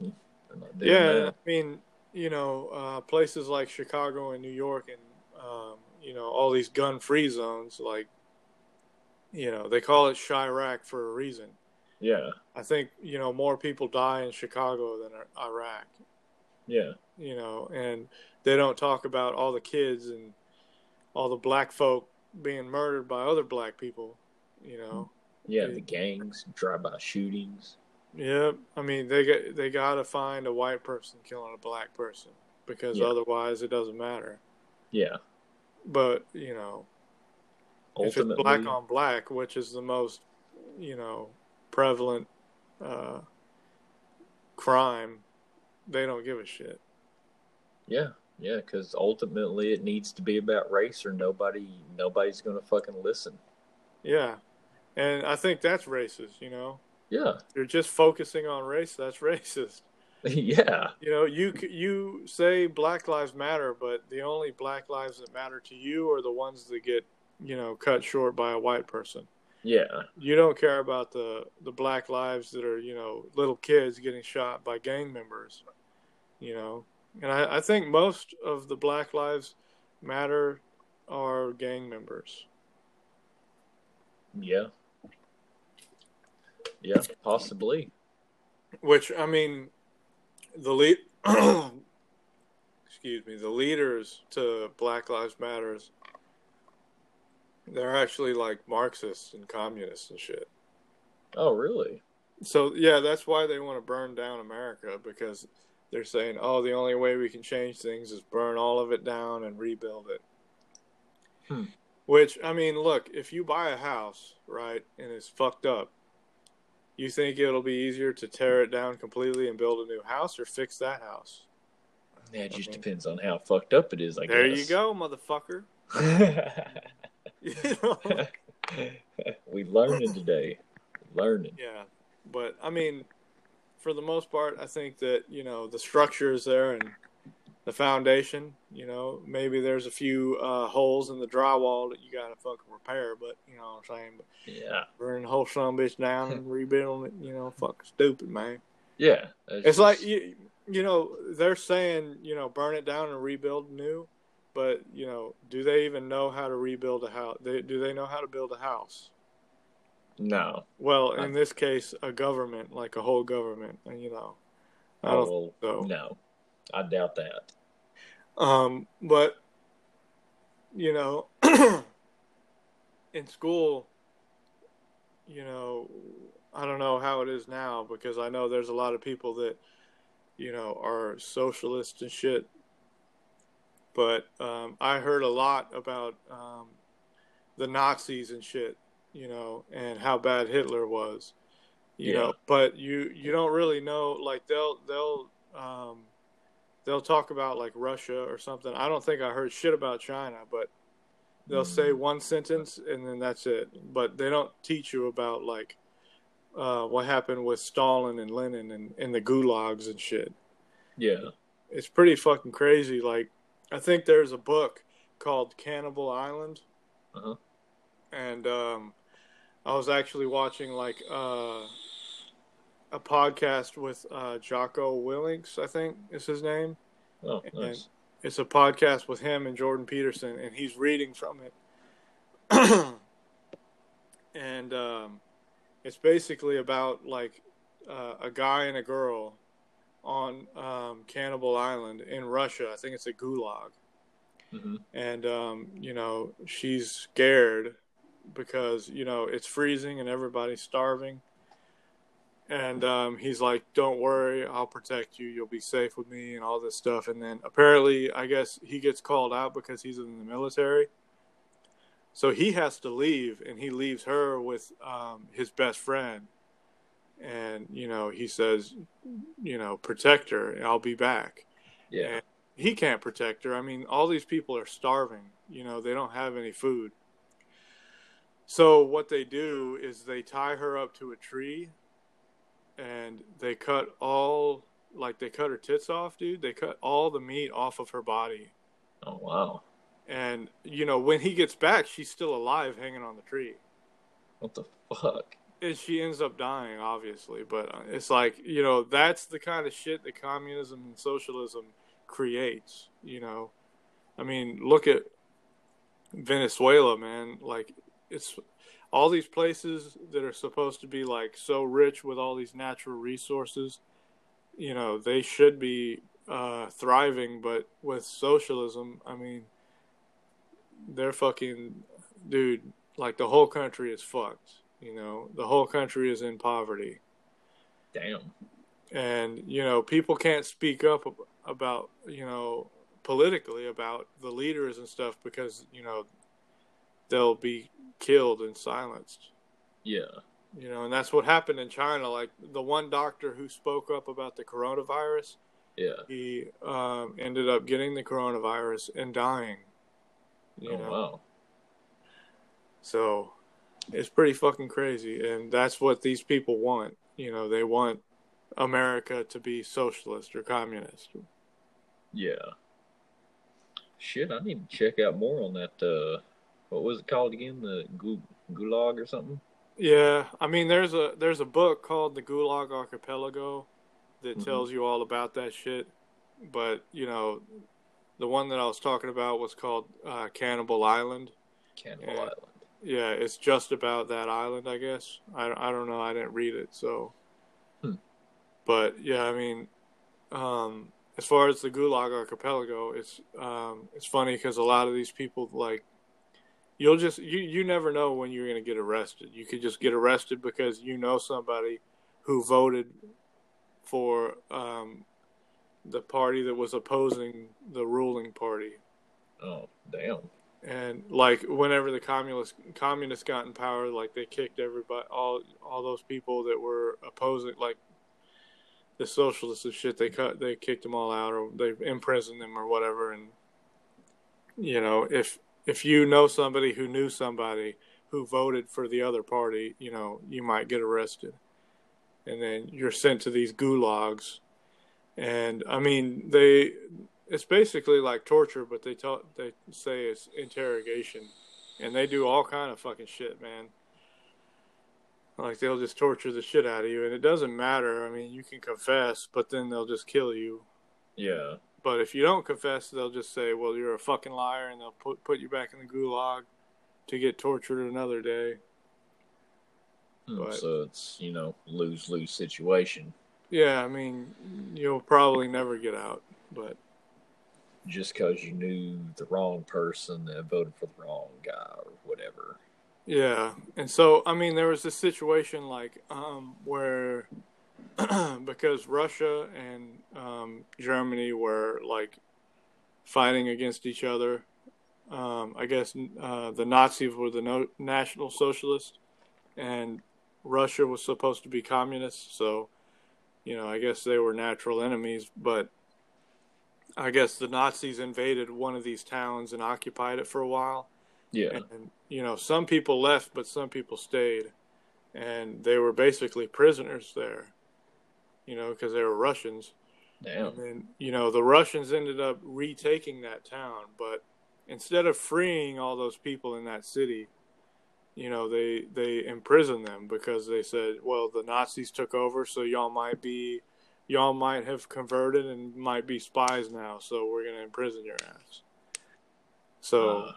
They're not doing yeah, that. I mean, you know, uh, places like Chicago and New York and, um, you know, all these gun free zones, like, you know, they call it Chiraq for a reason. Yeah, I think, you know, more people die in Chicago than Iraq. Yeah, you know, and they don't talk about all the kids and all the black folk being murdered by other black people, you know. Yeah, the gangs, drive-by shootings. Yeah, I mean they got they got to find a white person killing a black person because Yeah. otherwise it doesn't matter. Yeah, But you know, if it's black on black, which is the most you know prevalent uh, crime, they don't give a shit. yeah, yeah, because ultimately it needs to be about race, or nobody, nobody's gonna fucking listen. Yeah, and I think that's racist. You know, Yeah, you're just focusing on race. That's racist. yeah, You know, you you say Black Lives Matter, but the only Black lives that matter to you are the ones that get you know cut short by a white person. Yeah, You don't care about the the Black lives that are you know little kids getting shot by gang members. You know, and I, I think most of the Black Lives Matter are gang members. yeah, yeah, possibly. Which I mean, the lead. excuse me. The leaders to Black Lives Matters. They're actually like Marxists and communists and shit. Oh, really? So yeah, that's why they want to burn down America because they're saying, "Oh, the only way we can change things is burn all of it down and rebuild it." Hmm. Which I mean, look, if you buy a house, right, and it's fucked up, you think it'll be easier to tear it down completely and build a new house or fix that house? Yeah, it just Okay. depends on how fucked up it is. I there guess. you go, motherfucker. You know? we learning today. Learning. Yeah, but I mean, for the most part, I think that you know the structure is there and the foundation. You know, maybe there's a few uh, holes in the drywall that you gotta fucking repair, but you know what I'm saying. But Yeah. burning the whole son bitch down and rebuilding it, you know, fucking stupid, man. Yeah. It's like you, you know, they're saying you know burn it down and rebuild new, but you know, do they even know how to rebuild a house? They, do they know how to build a house? no. Well, I- in this case, a government, like a whole government, and you know, I Oh, don't. well, so. no. I doubt that. Um, but you know, in school, you know, I don't know how it is now because I know there's a lot of people that, you know, are socialists and shit. But um, I heard a lot about um, the Nazis and shit, you know, and how bad Hitler was, you Yeah. know. But you you don't really know. Like they'll they'll um, they'll talk about like Russia or something. I don't think I heard shit about China, but they'll say Mm. one sentence and then that's it. But they don't teach you about like uh, what happened with Stalin and Lenin and, and the gulags and shit. Yeah. It's pretty fucking crazy. Like, I think there's a book called Cannibal Island, Uh-huh. and um, I was actually watching like uh, a podcast with uh, Jocko Willink, I think is his name. Oh, And- nice. It's a podcast with him and Jordan Peterson, and he's reading from it. and um, it's basically about like uh, a guy and a girl on um, Cannibal Island in Russia. I think it's a gulag. hmm And, um, you know, she's scared because, you know, it's freezing and everybody's starving. And um, he's like, "Don't worry, I'll protect you. You'll be safe with me, and all this stuff." And then apparently, I guess he gets called out because he's in the military, so he has to leave, and he leaves her with um, his best friend. And you know, he says, "You know, protect her. I'll be back." Yeah. And he can't protect her. I mean, all these people are starving. You know, they don't have any food. So what they do is they tie her up to a tree and they cut all like they cut her tits off, dude. They cut all the meat off of her body. Oh, wow. And you know, when he gets back, she's still alive hanging on the tree. What the fuck? And she ends up dying, obviously. But uh, it's like, you know, that's the kind of shit that communism and socialism creates, you know. I mean, look at Venezuela, man. Like, it's all these places that are supposed to be like so rich with all these natural resources, you know, they should be uh, thriving, but with socialism, I mean, they're fucking, dude. Like the whole country is fucked. You know, the whole country is in poverty. Damn. And you know, people can't speak up about you know politically about the leaders and stuff because you know they'll be killed and silenced. Yeah. You know, and that's what happened in China. Like the one doctor who spoke up about the coronavirus, Yeah. he um, ended up getting the coronavirus and dying. You oh know, wow. so it's pretty fucking crazy, and that's what these people want. You know, they want America to be socialist or communist. Yeah. Shit, I need to check out more on that. Uh, what was it called again? The gu- Gulag or something? Yeah, I mean, there's a there's a book called the Gulag Archipelago that Mhm. tells you all about that shit. But you know, the one that I was talking about was called uh, Cannibal Island. Cannibal Yeah. Island. Yeah, it's just about that island, I guess. I, I don't know. I didn't read it, so. Hmm. But yeah, I mean, um, as far as the Gulag Archipelago, it's um, it's funny because a lot of these people like you'll just you you never know when you're gonna get arrested. You could just get arrested because you know somebody who voted for um, the party that was opposing the ruling party. Oh, damn. And like whenever the communist communists got in power, like they kicked everybody, all all those people that were opposing, like the socialists and shit. They cut, they kicked them all out, or they imprisoned them, or whatever. And you know, if if you know somebody who knew somebody who voted for the other party, you know, you might get arrested, and then you're sent to these gulags. And I mean, they it's basically like torture, but they tell they say it's interrogation, and they do all kind of fucking shit, man. Like they'll just torture the shit out of you, and it doesn't matter. I mean, you can confess, but then they'll just kill you. Yeah. But if you don't confess, they'll just say, "Well, you're a fucking liar," and they'll put put you back in the gulag to get tortured another day. Hmm, Right. So it's, you know, lose lose situation. Yeah, I mean, you'll probably never get out, but Just because you knew the wrong person that voted for the wrong guy or whatever. Yeah, and so I mean, there was this situation like um, where because Russia and um, Germany were like fighting against each other. Um, I guess uh, the Nazis were the no- National Socialists, and Russia was supposed to be communist. So, you know, I guess they were natural enemies. But I guess the Nazis invaded one of these towns and occupied it for a while Yeah. and you know some people left but some people stayed and they were basically prisoners there you know because they were russians Damn. and then you know the russians ended up retaking that town but instead of freeing all those people in that city you know they they imprisoned them because they said well the nazis took over so y'all might be y'all might have converted and might be spies now so we're going to imprison your ass so Uh,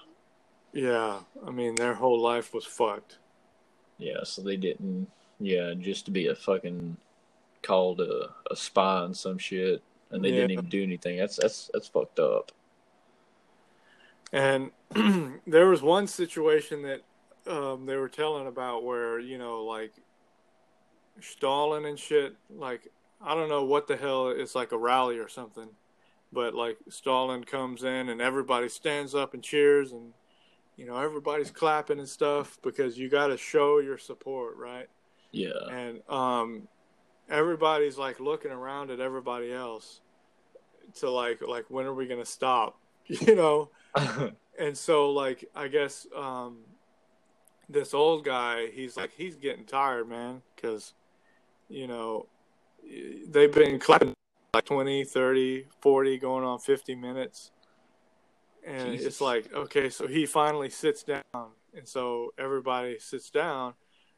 yeah, I mean their whole life was fucked. yeah, so they didn't, yeah, just to be a fucking called a, a spy and some shit, and they didn't even do anything. That's that's that's fucked up. And there was one situation that um, they were telling about where you know like Stalin and shit. Like I don't know what the hell. It's like a rally or something, but like Stalin comes in and everybody stands up and cheers and you know everybody's clapping and stuff because you got to show your support, right? Yeah. and um, everybody's like looking around at everybody else to like like when are we gonna stop you know and so like i guess um, this old guy he's like he's getting tired man because you know they've been clapping like 20 30 40 going on 50 minutes. And Jesus. it's like okay so he finally sits down. And so everybody sits down.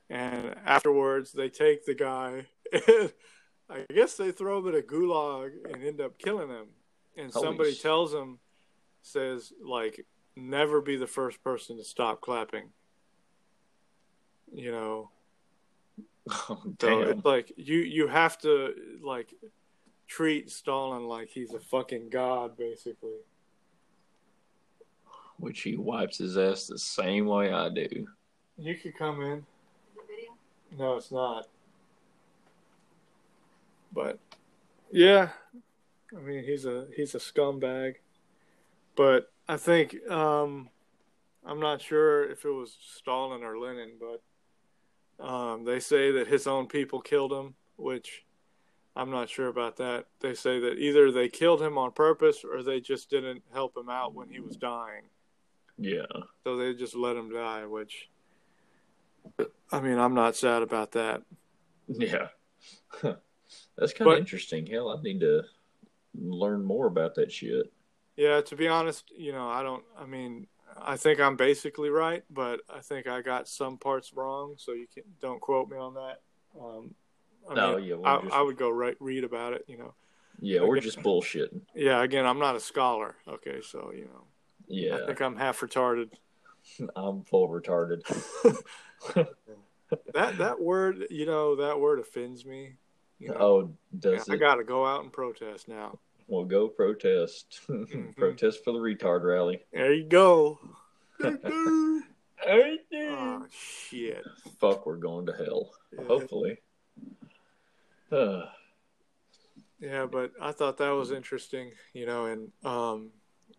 And afterwards they take the guy. And i guess they throw him in a gulag and end up killing him. And Holy somebody sh- tells him says like never be the first person to stop clapping. You know oh, so it's like you you have to like treat Stalin like he's a fucking god, basically. Which he wipes his ass the same way I do. You could come in. No, it's not. But yeah, I mean he's a he's a scumbag. But I think um, I'm not sure if it was Stalin or Lenin, but um, they say that his own people killed him, which I'm not sure about that. They say that either they killed him on purpose or they just didn't help him out when he was dying. Yeah. So they just let him die, which I mean, I'm not sad about that. Yeah. That's kind of interesting. Hell, I need to learn more about that shit. Yeah, to be honest, you know, I don't I mean, I think I'm basically right, but I think I got some parts wrong, so you can don't quote me on that. Um, I no, mean, yeah, I, just, I, would go right read about it. You know. Yeah, again, we're just bullshitting. Yeah, again, I'm not a scholar. Okay, so you know. Yeah. I think I'm half retarded. I'm full retarded. that that word, you know, that word offends me. You know? Oh, does I, I got to go out and protest now. Well, go protest. Mm-hmm. protest for the retard rally. There you go. oh shit! Fuck, we're going to hell. Yeah. Hopefully. Uh. Yeah, but I thought that was interesting, you know, and um,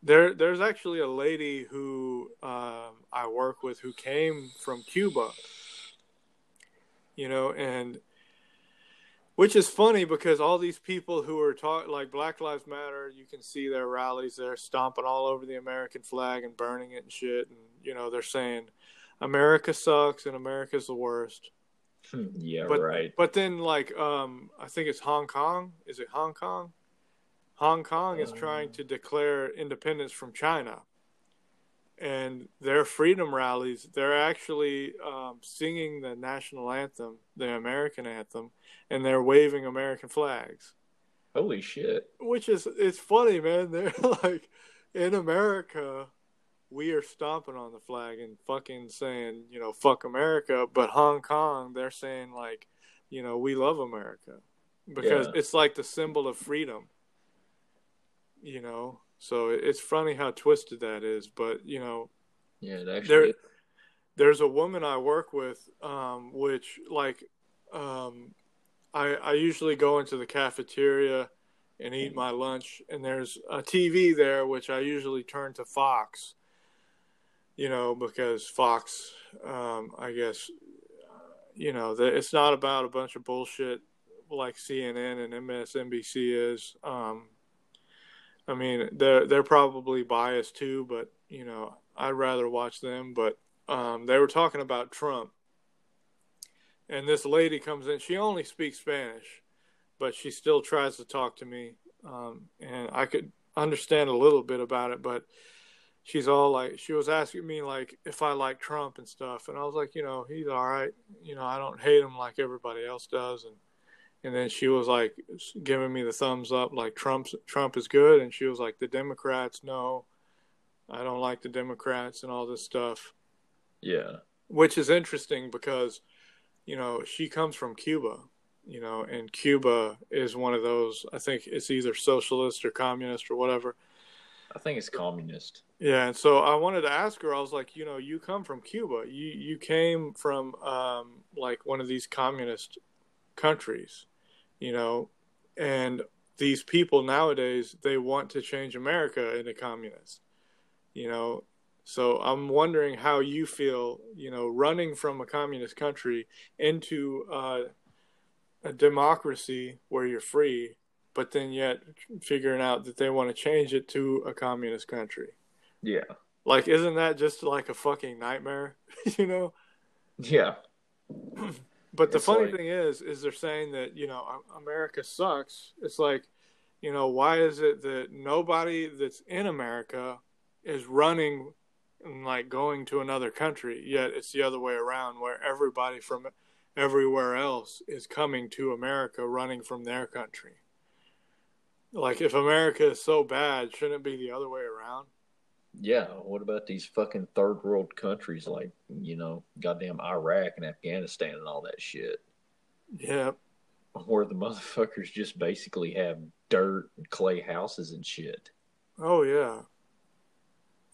there there's actually a lady who um, I work with who came from Cuba, you know, and which is funny because all these people who are talking like Black Lives Matter, you can see their rallies. They're stomping all over the American flag and burning it and shit, and you know they're saying America sucks and America's the worst. yeah, but, right. But then, like, um, I think it's Hong Kong. Is it Hong Kong? Hong Kong is trying uh. to declare independence from China. And their freedom rallies, they're actually um, singing the national anthem, the American anthem, and they're waving American flags. Holy shit. Which is, it's funny, man. They're like, in America, we are stomping on the flag and fucking saying, you know, fuck America. But Hong Kong, they're saying like, you know, we love America because yeah. it's like the symbol of freedom. You know, so it's funny how twisted that is. But you know, yeah, actually, there, there's a woman I work with, um, which like, um, I I usually go into the cafeteria and eat my lunch, and there's a TV there, which I usually turn to Fox you know, because Fox, um, I guess, you know, the, it's not about a bunch of bullshit like CNN and MSNBC is. Um, I mean, they're they're probably biased too, but you know, I'd rather watch them. But um, they were talking about Trump, and this lady comes in. She only speaks Spanish, but she still tries to talk to me, um, and I could understand a little bit about it, but she's all like she was asking me like if I like Trump and stuff and I was like, you know, he's all right. You know, I don't hate him like everybody else does and and then she was like giving me the thumbs up like Trump's Trump is good and she was like the Democrats no. I don't like the Democrats and all this stuff. Yeah. Which is interesting because you know, she comes from Cuba, you know, and Cuba is one of those I think it's either socialist or communist or whatever I think it's communist. Yeah, and so I wanted to ask her. I was like, you know, you come from Cuba. You you came from um, like one of these communist countries, you know, and these people nowadays they want to change America into communist, you know. So I'm wondering how you feel, you know, running from a communist country into uh, a democracy where you're free but then yet figuring out that they want to change it to a communist country. Yeah. Like, isn't that just like a fucking nightmare? you know? Yeah. but the it's funny like... thing is, is they're saying that, you know, America sucks. It's like, you know, why is it that nobody that's in America is running and like going to another country, yet it's the other way around where everybody from everywhere else is coming to America running from their country. Like, if America is so bad, shouldn't it be the other way around? Yeah. What about these fucking third world countries like, you know, goddamn Iraq and Afghanistan and all that shit? Yeah. where the motherfuckers just basically have dirt and clay houses and shit. Oh yeah.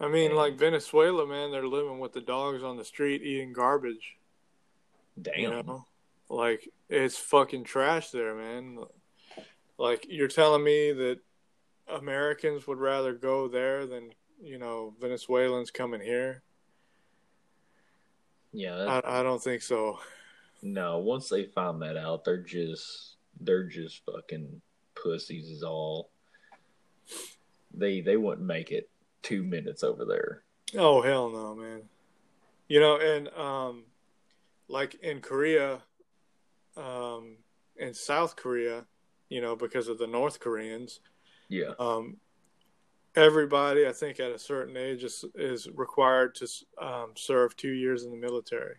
I mean, like Venezuela, man, they're living with the dogs on the street eating garbage. Damn. You know, like it's fucking trash there, man. Like you're telling me that Americans would rather go there than you know Venezuelans coming here? Yeah, I, I don't think so. no. Once they find that out, they're just they're just fucking pussies. Is all. They they wouldn't make it two minutes over there. Oh hell no, man. You know, and um, like in Korea, um, in South Korea, you know, because of the North Koreans, Yeah. um, everybody I think at a certain age is is required to um, serve two years in the military.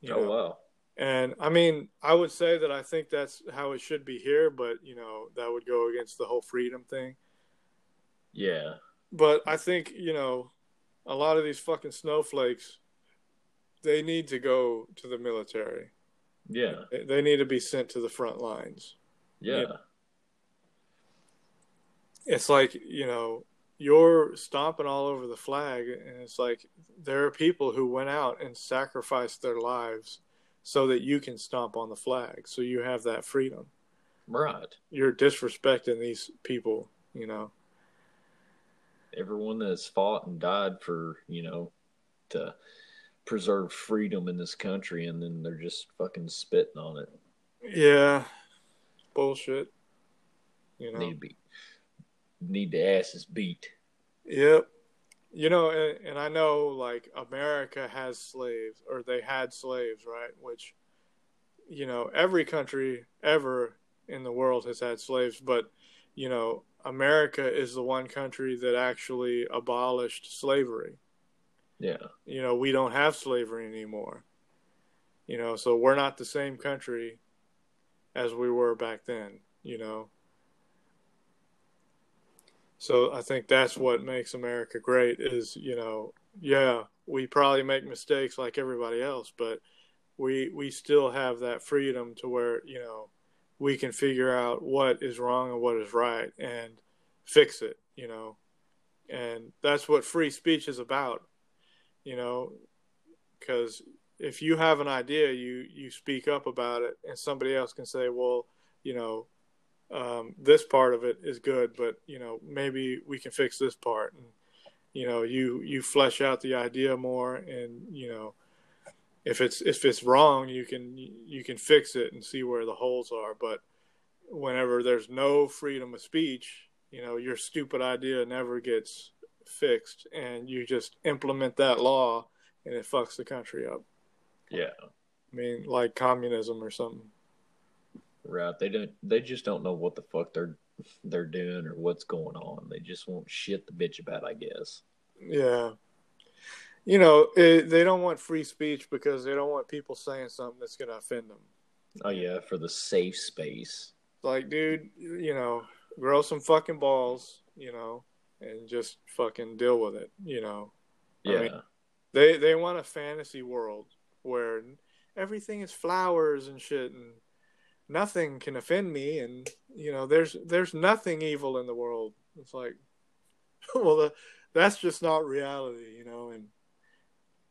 You oh know? wow. And I mean, I would say that I think that's how it should be here, but you know, that would go against the whole freedom thing. Yeah. But I think, you know, a lot of these fucking snowflakes, they need to go to the military. Yeah. They- need to be sent to the front lines. Yeah. Yeah. It's like, you know, you're stomping all over the flag, and it's like there are people who went out and sacrificed their lives so that you can stomp on the flag, so you have that freedom. Right. You're disrespecting these people, you know. Everyone that's fought and died for, you know, to preserve freedom in this country and then they're just fucking spitting on it. Yeah, bullshit. You know. Need to be need the asses beat. Yep. You know, and, and I know like America has slaves or they had slaves, right? Which, you know, every country ever in the world has had slaves, but, you know, America is the one country that actually abolished slavery. Yeah. You know, we don't have slavery anymore. You know, so we're not the same country as we were back then, you know. So I think that's what makes America great is, you know, yeah, we probably make mistakes like everybody else, but we we still have that freedom to where, you know, we can figure out what is wrong and what is right and fix it, you know. And that's what free speech is about, you know, cuz if you have an idea, you you speak up about it and somebody else can say, well, you know, um, this part of it is good, but you know maybe we can fix this part, and you know you you flesh out the idea more, and you know if it's if it's wrong, you can you can fix it and see where the holes are. But whenever there's no freedom of speech, you know your stupid idea never gets fixed, and you just implement that law, and it fucks the country up. Yeah. I mean, like communism or something. Right. They don't they just don't know what the fuck they're they're doing or what's going on. They just want shit the bitch about, I guess. Yeah. You know, it, they don't want free speech because they don't want people saying something that's going to offend them. Oh yeah, for the safe space. Like, dude, you know, grow some fucking balls, you know, and just fucking deal with it, you know. I Yeah. mean- They they want a fantasy world where everything is flowers and shit and nothing can offend me and you know, there's there's nothing evil in the world. It's like well, the, that's just not reality, you know, and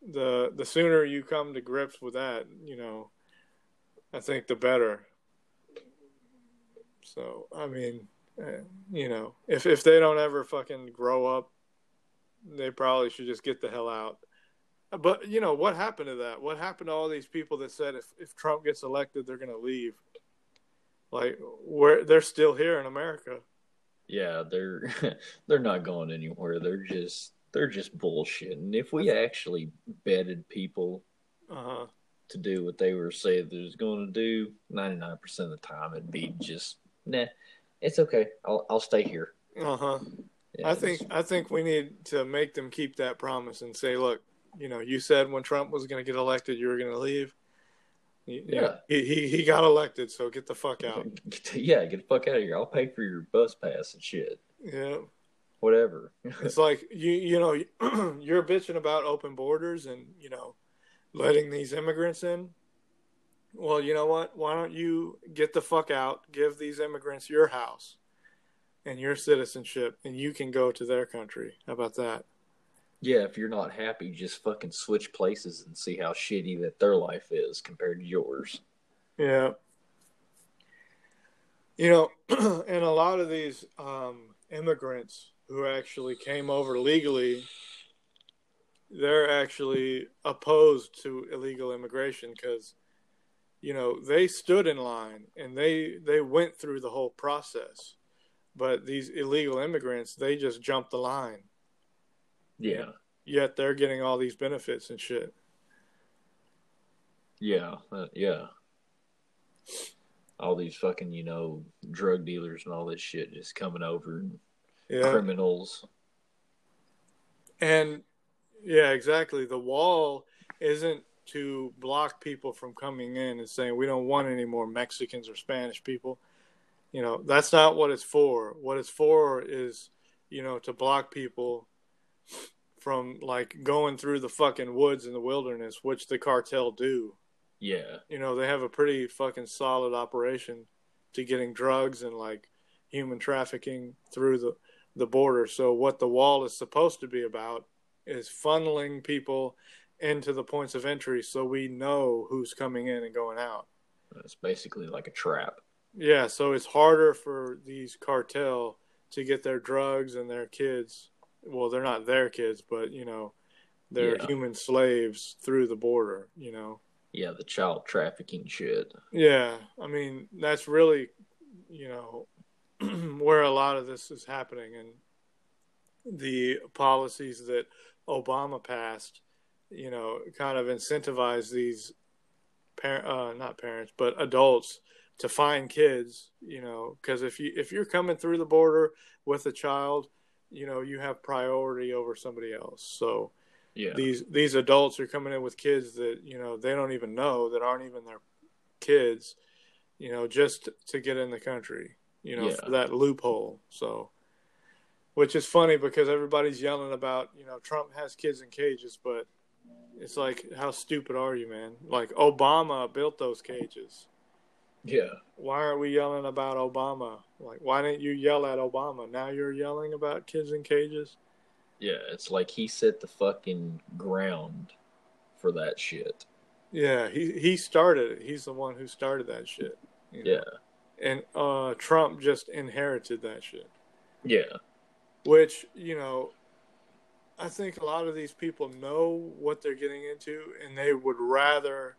the the sooner you come to grips with that, you know, I think the better. So, I mean, uh, you know, if if they don't ever fucking grow up, they probably should just get the hell out. But you know what happened to that? What happened to all these people that said if if Trump gets elected, they're gonna leave? Like, where they're still here in America. Yeah, they're they're not going anywhere. They're just they're just bullshitting. If we actually betted people Uh huh. to do what they were saying they was going to do, ninety nine percent of the time it'd be just nah. It's okay. I'll I'll stay here. Uh huh. Yeah, I think I think we need to make them keep that promise and say, look, you know, you said when Trump was going to get elected, you were going to leave. He, he he got elected, so get the fuck out. yeah, get the fuck out of here. I'll pay for your bus pass and shit. Yeah, Whatever. it's like you you know you're bitching about open borders and you know letting these immigrants in. well, you know what? Why don't you get the fuck out, give these immigrants your house and your citizenship, and you can go to their country? How about that? Yeah, if you're not happy, just fucking switch places and see how shitty that their life is compared to yours. Yeah. You know, and a lot of these um, immigrants who actually came over legally, they're actually opposed to illegal immigration because, you know, they stood in line and they they went through the whole process, but these illegal immigrants they just jumped the line. Yeah. Yet they're getting all these benefits and shit. Yeah. Uh, yeah. All these fucking, you know, drug dealers and all this shit just coming over and Yeah. criminals. And yeah, exactly. The wall isn't to block people from coming in and saying we don't want any more Mexicans or Spanish people. You know, that's not what it's for. What it's for is, you know, to block people from like going through the fucking woods in the wilderness, which the cartel do. Yeah. You know, they have a pretty fucking solid operation to getting drugs and like human trafficking through the the border. So what the wall is supposed to be about is funneling people into the points of entry so we know who's coming in and going out. It's basically like a trap. Yeah, so it's harder for these cartel to get their drugs and their kids. Well, they're not their kids, but you know, they're Yeah. human slaves through the border, you know. Yeah, the child trafficking shit. Yeah, I mean that's really, you know, where a lot of this is happening, and the policies that Obama passed, you know, kind of incentivize these, par- uh, not parents, but adults to find kids, you know, because if you if you're coming through the border with a child, you know, you have priority over somebody else. So Yeah. these these adults are coming in with kids that you know they don't even know that aren't even their kids you know just to get in the country you know Yeah. for that loophole so which is funny because everybody's yelling about you know Trump has kids in cages but it's like how stupid are you man like Obama built those cages yeah. why aren't we yelling about Obama like why didn't you yell at Obama now you're yelling about kids in cages Yeah. It's like he set the fucking ground for that shit. Yeah, he he started it. He's the one who started that shit. you know? Yeah. And uh, Trump just inherited that shit. Yeah. Which, you know, I think a lot of these people know what they're getting into and they would rather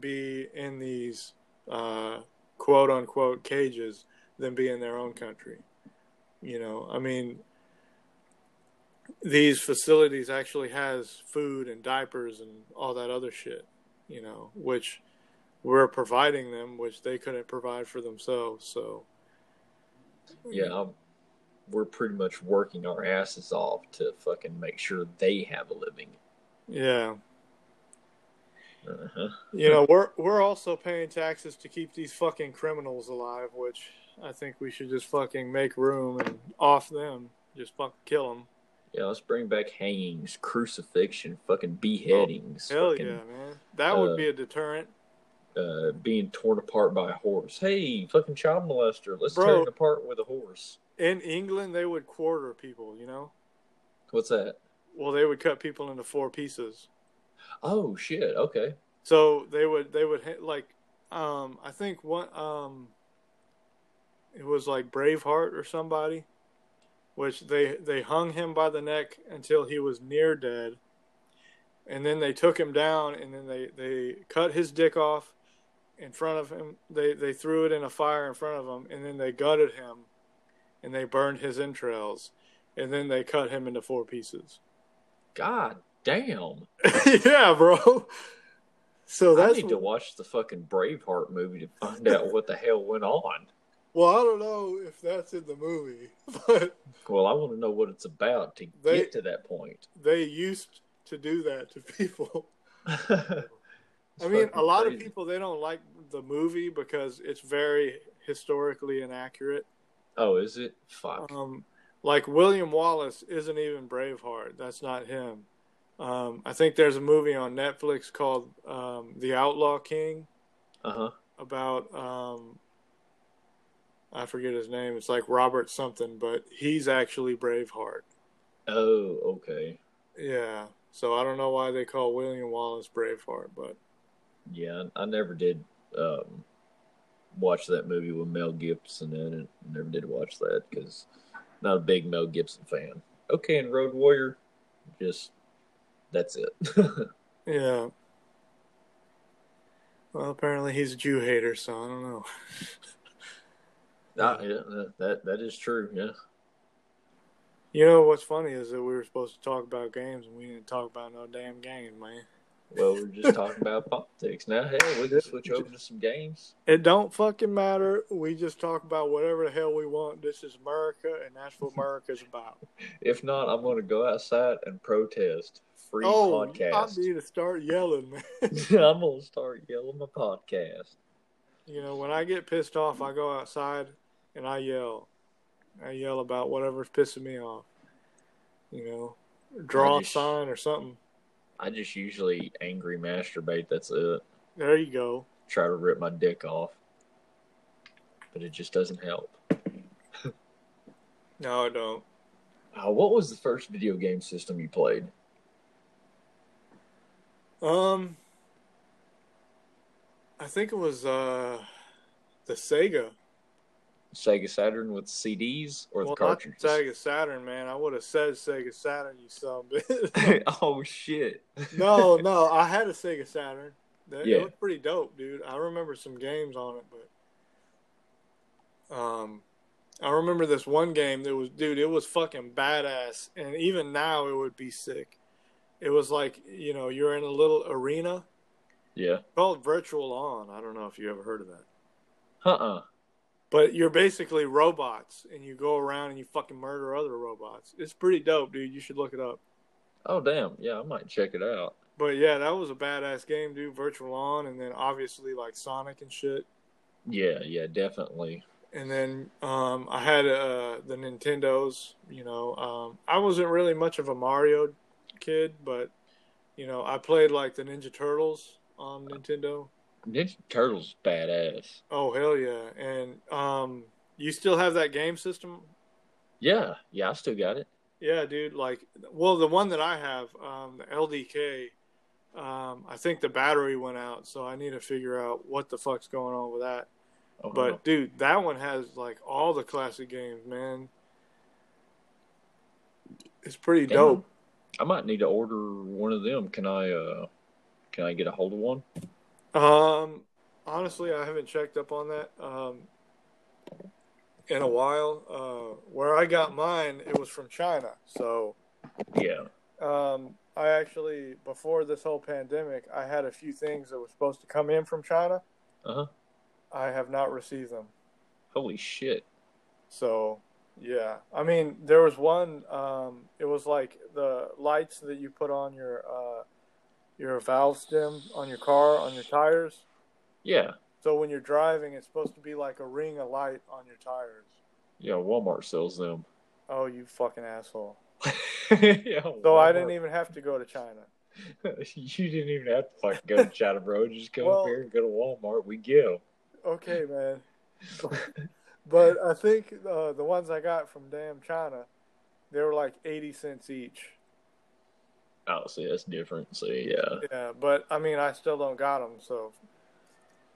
be in these uh, quote unquote cages than be in their own country. You know, I mean, these facilities actually has food and diapers and all that other shit, you know, which we're providing them, which they couldn't provide for themselves. So, Yeah. I'm, we're pretty much working our asses off to fucking make sure they have a living. yeah, Uh-huh. you know, we're we're also paying taxes to keep these fucking criminals alive, which I think we should just fucking make room and off them, just fucking kill them. Yeah, let's bring back hangings, crucifixion, fucking beheadings, Hell fucking, yeah, man, that would uh, be a deterrent. uh, being torn apart by a horse. Hey, fucking child molester, let's Bro. tear it apart with a horse. In England, they would quarter people. You know, What's that? well, they would cut people into four pieces. Oh shit. Okay. So they would they would hit like um I think one um it was like Braveheart or somebody which they they hung him by the neck until he was near dead and then they took him down and then they they cut his dick off in front of him they they threw it in a fire in front of him and then they gutted him and they burned his entrails and then they cut him into four pieces God damn. yeah bro so I that's need to watch the fucking Braveheart movie to find out what the hell went on. Well, I don't know if that's in the movie, but Well, I want to know what it's about to They- get to that point. they used to do that to people. I mean, a lot of people they don't like the movie because it's very historically inaccurate. Oh, is it? Fuck. Um, like William Wallace isn't even Braveheart. That's not him. Um, I think there's a movie on Netflix called um, The Outlaw King, Uh huh. about um, I forget his name. It's like Robert something, but he's actually Braveheart. Oh, okay. Yeah. So I don't know why they call William Wallace Braveheart, but Yeah, I, I never did um, watch that movie with Mel Gibson in it. Never did watch that because not a big Mel Gibson fan. Okay, and Road Warrior, just that's it. yeah. Well, apparently he's a Jew hater, so I don't know. Ah, yeah, that, that that is true. Yeah. You know what's funny is that we were supposed to talk about games and we didn't talk about no damn games, man. Well, we're just talking about politics now. Hey, we can switch over to some games. It don't fucking matter. We just talk about whatever the hell we want. This is America, and that's what America's about. If not, I'm going to go outside and protest. Free oh, I podcast. need to start yelling, man. I'm going to start yelling my podcast. You know, when I get pissed off, I go outside and I yell. I yell about whatever's pissing me off. You know, draw I a just- sign or something. I just usually angry masturbate. That's it. There you go. Try to rip my dick off, but it just doesn't help. No, I don't. Uh, what was the first video game system you played? Um, I think it was uh the Sega. Sega Saturn with CDs or the cartridges? Sega Saturn, man. I would have said Sega Saturn, you son of a bitch. oh shit! no, no, I had a Sega Saturn. That, Yeah. It was pretty dope, dude. I remember some games on it, but um, I remember this one game that was, dude, it was fucking badass, and even now it would be sick. It was like you know you're in a little arena Yeah. called Virtual On. I don't know if you ever heard of that, Uh uh but you're basically robots, and you go around and you fucking murder other robots. It's pretty dope, dude. You should look it up. Oh damn! Yeah, I might check it out. But yeah, that was a badass game, dude. Virtual On, and then obviously like Sonic and shit. Yeah, yeah, definitely. And then um, I had uh, the Nintendos. You know, um, I wasn't really much of a Mario kid, but you know, I played like the Ninja Turtles on Nintendo. Ninja Turtles badass. Oh hell yeah! And um, you still have that game system? Yeah, yeah, I still got it. Yeah, dude. Like, well, the one that I have, um, the LDK. Um, I think the battery went out, so I need to figure out what the fuck's going on with that. Oh, But dude, that one has like all the classic games, man. It's pretty Damn. dope. I might need to order one of them. Can I? uh Can I get a hold of one? Um, honestly, I haven't checked up on that um, in a while. Uh, where I got mine, it was from China. So Yeah. um, I actually, before this whole pandemic, I had a few things that were supposed to come in from China. Uh huh. I have not received them. Holy shit. So, yeah. I mean, there was one. Um, it was like the lights that you put on your uh, your valve stem on your car on your tires. Yeah. So when you're driving, it's supposed to be like a ring of light on your tires. Yeah. Walmart sells them. Oh, you fucking asshole! yeah. So I didn't even have to go to China. you didn't even have to fucking go to China, bro. Just come Well- up here and go to Walmart. We give. Okay, man. but I think uh, the ones I got from damn China, they were like eighty cents each. Oh, see, that's different. See, yeah. Yeah, but I mean, I still don't got them. So,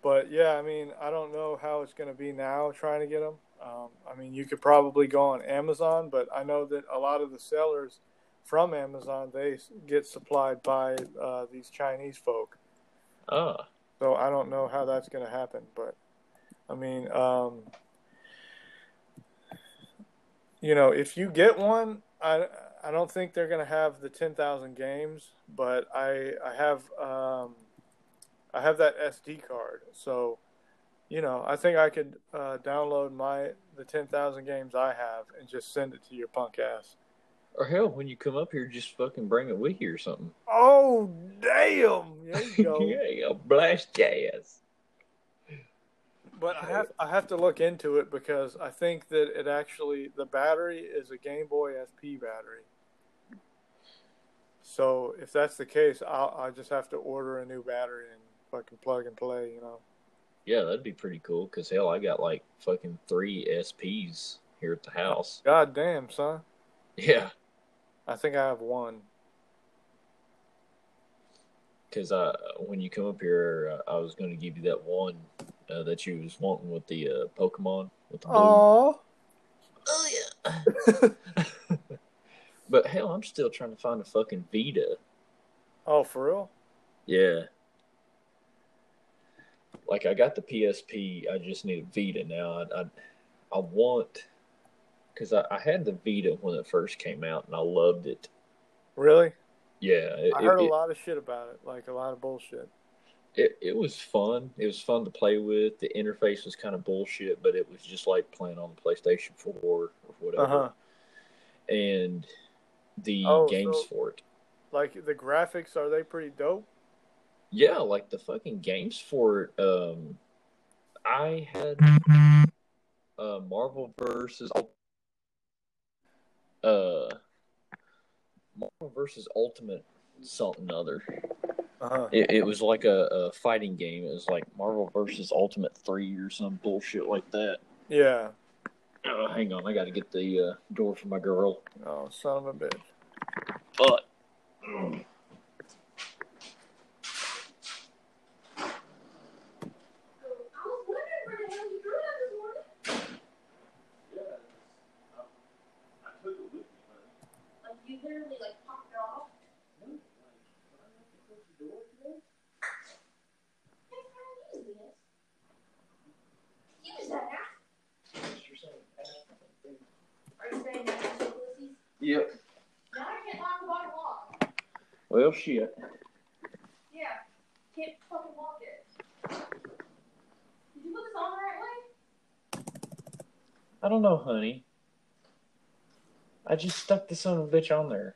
but yeah, I mean, I don't know how it's going to be now trying to get them. Um, I mean, you could probably go on Amazon, but I know that a lot of the sellers from Amazon they get supplied by uh, these Chinese folk. Ah, So I don't know how that's going to happen, but I mean, um, you know, if you get one, I I don't think they're going to have the ten thousand games, but I I have um, I have that SD card, so you know, I think I could uh, download my the ten thousand games I have and just send it to your punk ass. or hell, when you come up here, just fucking bring it with you or something. Oh damn! There you go. yeah, blast jazz. But I have I have to look into it because I think that it actually the battery is a Game Boy SP battery. So if that's the case, I'll I just have to order a new battery and fucking plug and play, you know. Yeah, that'd be pretty cool. Cause hell, I got like fucking three SPs here at the house. God damn, son. Yeah, I think I have one. Cause I when you come up here, uh, I was going to give you that one uh, that you was wanting with the uh, Pokemon with the blue. Oh. Oh yeah. but hell, I'm still trying to find a fucking Vita. oh, for real? Yeah. Like I got the PSP, I just need a Vita now. I I, I want because I, I had the Vita when it first came out and I loved it. Really? Yeah, it, I heard it, a lot of shit about it, like a lot of bullshit. It, it was fun. It was fun to play with. The interface was kind of bullshit, but it was just like playing on the PlayStation 4 or whatever. Uh huh. And the Oh, games so- for it. Like the graphics, are they pretty dope? Yeah, like the fucking games for it. Um, I had uh, Marvel versus uh Marvel versus Ultimate something other. Uh huh. It, it was like a, a fighting game. It was like Marvel versus Ultimate Three or some bullshit like that. Yeah. Oh, hang on, I got to get the uh, door for my girl. Oh, son of a bitch. But I was wondering where the hell you grew up this morning. Like you literally like popped it off. Hey, how do you use this? Use that now. Are you saying that's what this is? Yep. Now I can't lock the bottom lock. Well, shit. Yeah. Can't fucking lock it. Did you put this on the right way? I don't know, honey. I the son of a bitch on there.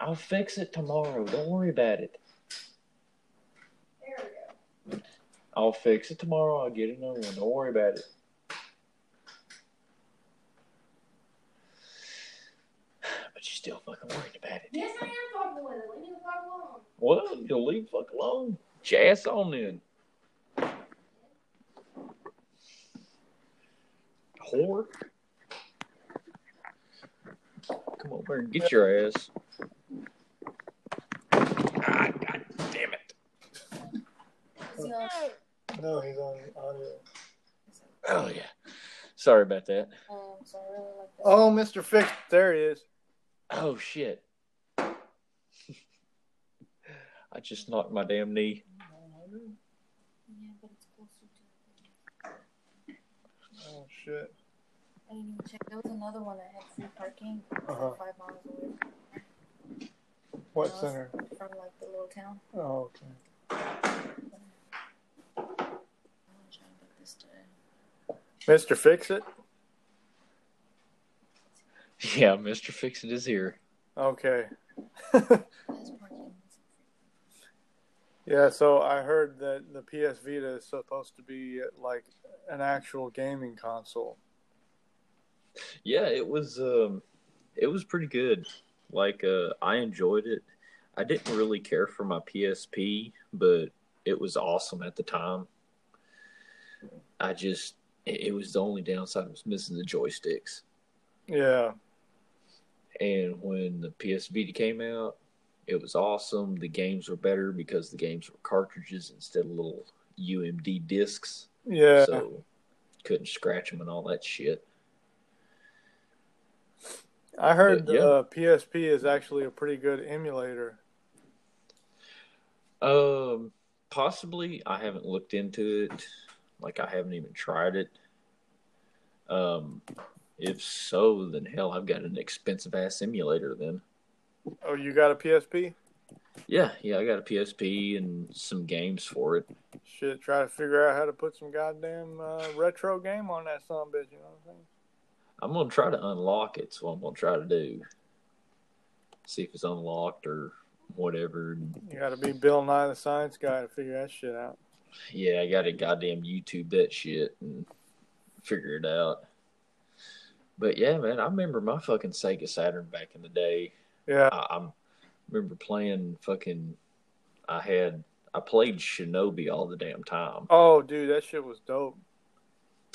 I'll fix it tomorrow. Don't worry about it. There we go. I'll fix it tomorrow. I'll get another one. Don't worry about it. But you're still fucking worried about it. Yes, I am fucking with it. Leave me the fuck alone. Well, you'll leave fuck alone. Jazz on then. Whore. Come over and get your ass. Ah, God damn it. Is he on? No, he's on audio. Oh, yeah. Sorry about that. Um, so I really like that. Oh, Mr. Fix. There he is. Oh, shit. I just knocked my damn knee. Yeah, but it's closer to. Oh, shit. I didn't even check. There was another one that had free parking Uh-huh. five miles away What Uh, center? from like the little town. Oh, okay. I'm gonna try and get this today. Mr. Fix It? Yeah, Mr. Fix It is here. Okay. Yeah, so I heard that the PS Vita is supposed to be like an actual gaming console. Yeah, it was um it was pretty good. Like uh I enjoyed it. I didn't really care for my PSP, but it was awesome at the time. I just it was the only downside was missing the joysticks. Yeah. And when the PS Vita came out, it was awesome. The games were better because the games were cartridges instead of little UMD discs. Yeah. So couldn't scratch them and all that shit. I heard But, yeah. the uh, PSP is actually a pretty good emulator. Um, possibly. I haven't looked into it. Like I haven't even tried it. Um, if so, then hell, I've got an expensive ass emulator. Then, Oh, you got a PSP? yeah, yeah, I got a PSP and some games for it. Shit, try to figure out how to put some goddamn uh, retro game on that son bitch, you know what I'm saying? I'm gonna try to unlock it. So I'm gonna try to do. See if it's unlocked or whatever. You got to be Bill Nye the Science Guy to figure that shit out. Yeah, I got to goddamn YouTube that shit and figure it out. But yeah, man, I remember my fucking Sega Saturn back in the day. Yeah, I, I remember playing fucking. I had I played Shinobi all the damn time. Oh, dude, that shit was dope.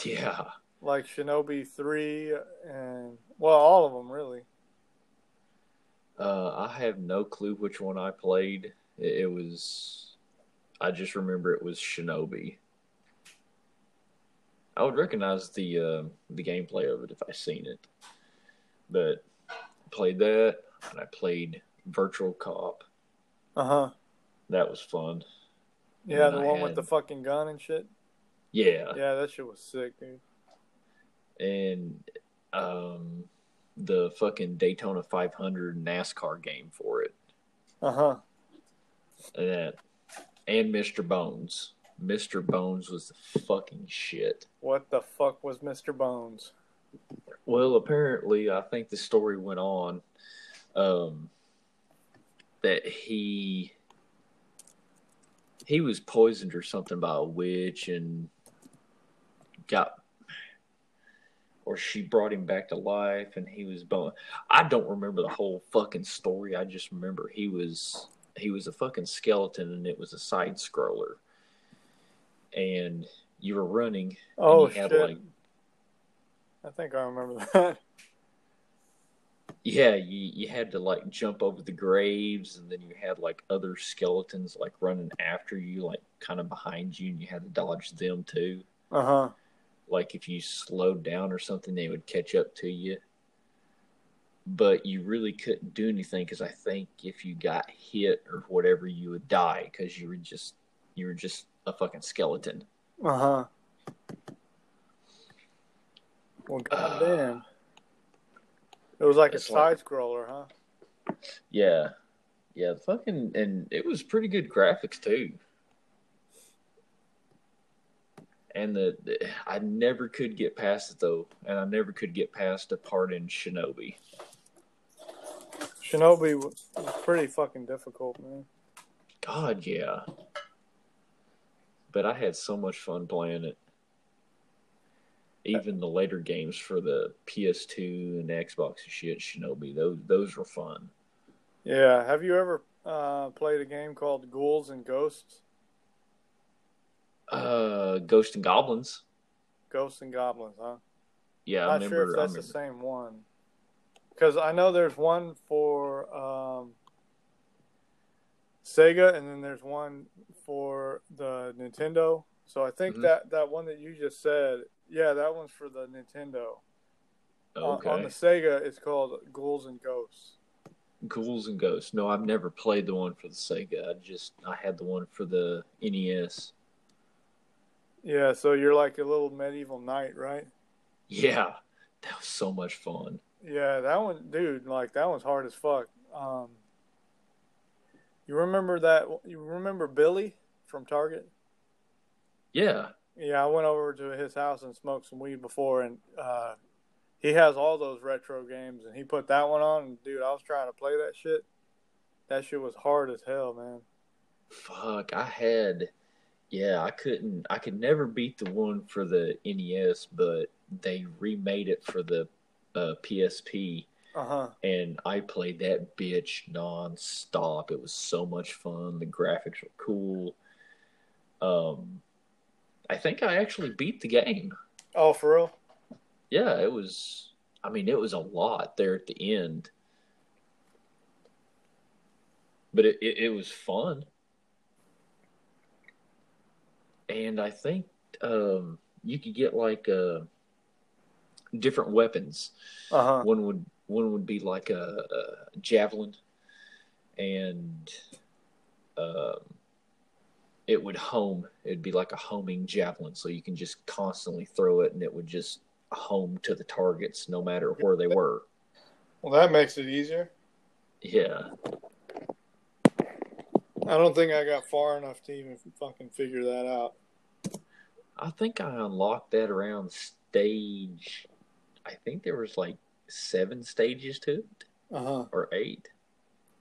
Yeah. Like Shinobi three and well, all of them really. Uh, I have no clue which one I played. It, it was, I just remember it was Shinobi. I would recognize the uh, the gameplay of it if I seen it, but played that and I played Virtual Cop. Uh huh. That was fun. Yeah, And the one with the fucking gun and shit. Yeah, Yeah, that shit was sick, dude. And um, the fucking Daytona 500 NASCAR game for it. Uh huh. And that, and Mr. Bones. Mr. Bones was the fucking shit. What the fuck was Mr. Bones? Well, apparently, I think the story went on um, that he he was poisoned or something by a witch and got or she brought him back to life and he was bone. I don't remember the whole fucking story. I just remember he was he was a fucking skeleton and it was a side scroller. And you were running Oh shit! like I think I remember that. Yeah, you, you had to like jump over the graves, and then you had like other skeletons like running after you, like kind of behind you, and you had to dodge them too. Uh huh. Like if you slowed down or something, they would catch up to you. But you really couldn't do anything because I think if you got hit or whatever, you would die because you were just you were just a fucking skeleton. Uh huh. Well, goddamn. It was like a It's like- side scroller, huh? Yeah, yeah, fucking, and it was pretty good graphics too. And the, the I never could get past it though, and I never could get past a part in Shinobi. Shinobi was, was pretty fucking difficult, man. God, yeah. But I had so much fun playing it. Even the later games for the PS2 and Xbox and shit, Shinobi, those those were fun. Yeah. Have you ever uh, played a game called Ghouls and Ghosts? Uh, Ghost and Goblins. Ghosts and Goblins, huh? Yeah, I'm Not remember. sure if that's the same one. Because I know there's one for um, Sega, and then there's one for the Nintendo. So I think Mhm. that that one that you just said, yeah, that one's for the Nintendo. On- Okay. On, the Sega, it's called Ghouls and Ghosts. Ghouls and Ghosts. No, I've never played the one for the Sega. I just I had the one for the NES. Yeah, so you're like a little medieval knight, right? Yeah, that was so much fun. Yeah, that one, dude, like that one's hard as fuck. Um, you remember that? You remember Billy from Target? Yeah, Yeah, I went over to his house and smoked some weed before, and uh, he has all those retro games, and he put that one on. And dude, I was trying to play that shit. That shit was hard as hell, man. fuck. I had. Yeah, I couldn't. I could never beat the one for the NES, but they remade it for the uh, PSP, Uh huh. and I played that bitch nonstop. It was so much fun. The graphics were cool. Um, I think I actually beat the game. Oh, for real? yeah, it was. I mean, it was a lot there at the end, but it it, it was fun, and I think um, you could get like uh, different weapons. Uh huh. One would one would be like a, a javelin, and um, it would home. It'd be like a homing javelin, so you can just constantly throw it, and it would just home to the targets, no matter where they were. Well, that makes it easier. Yeah, I don't think I got far enough to even fucking figure that out. I think I unlocked that around stage. I think there was like seven stages to it, Uh huh. or eight,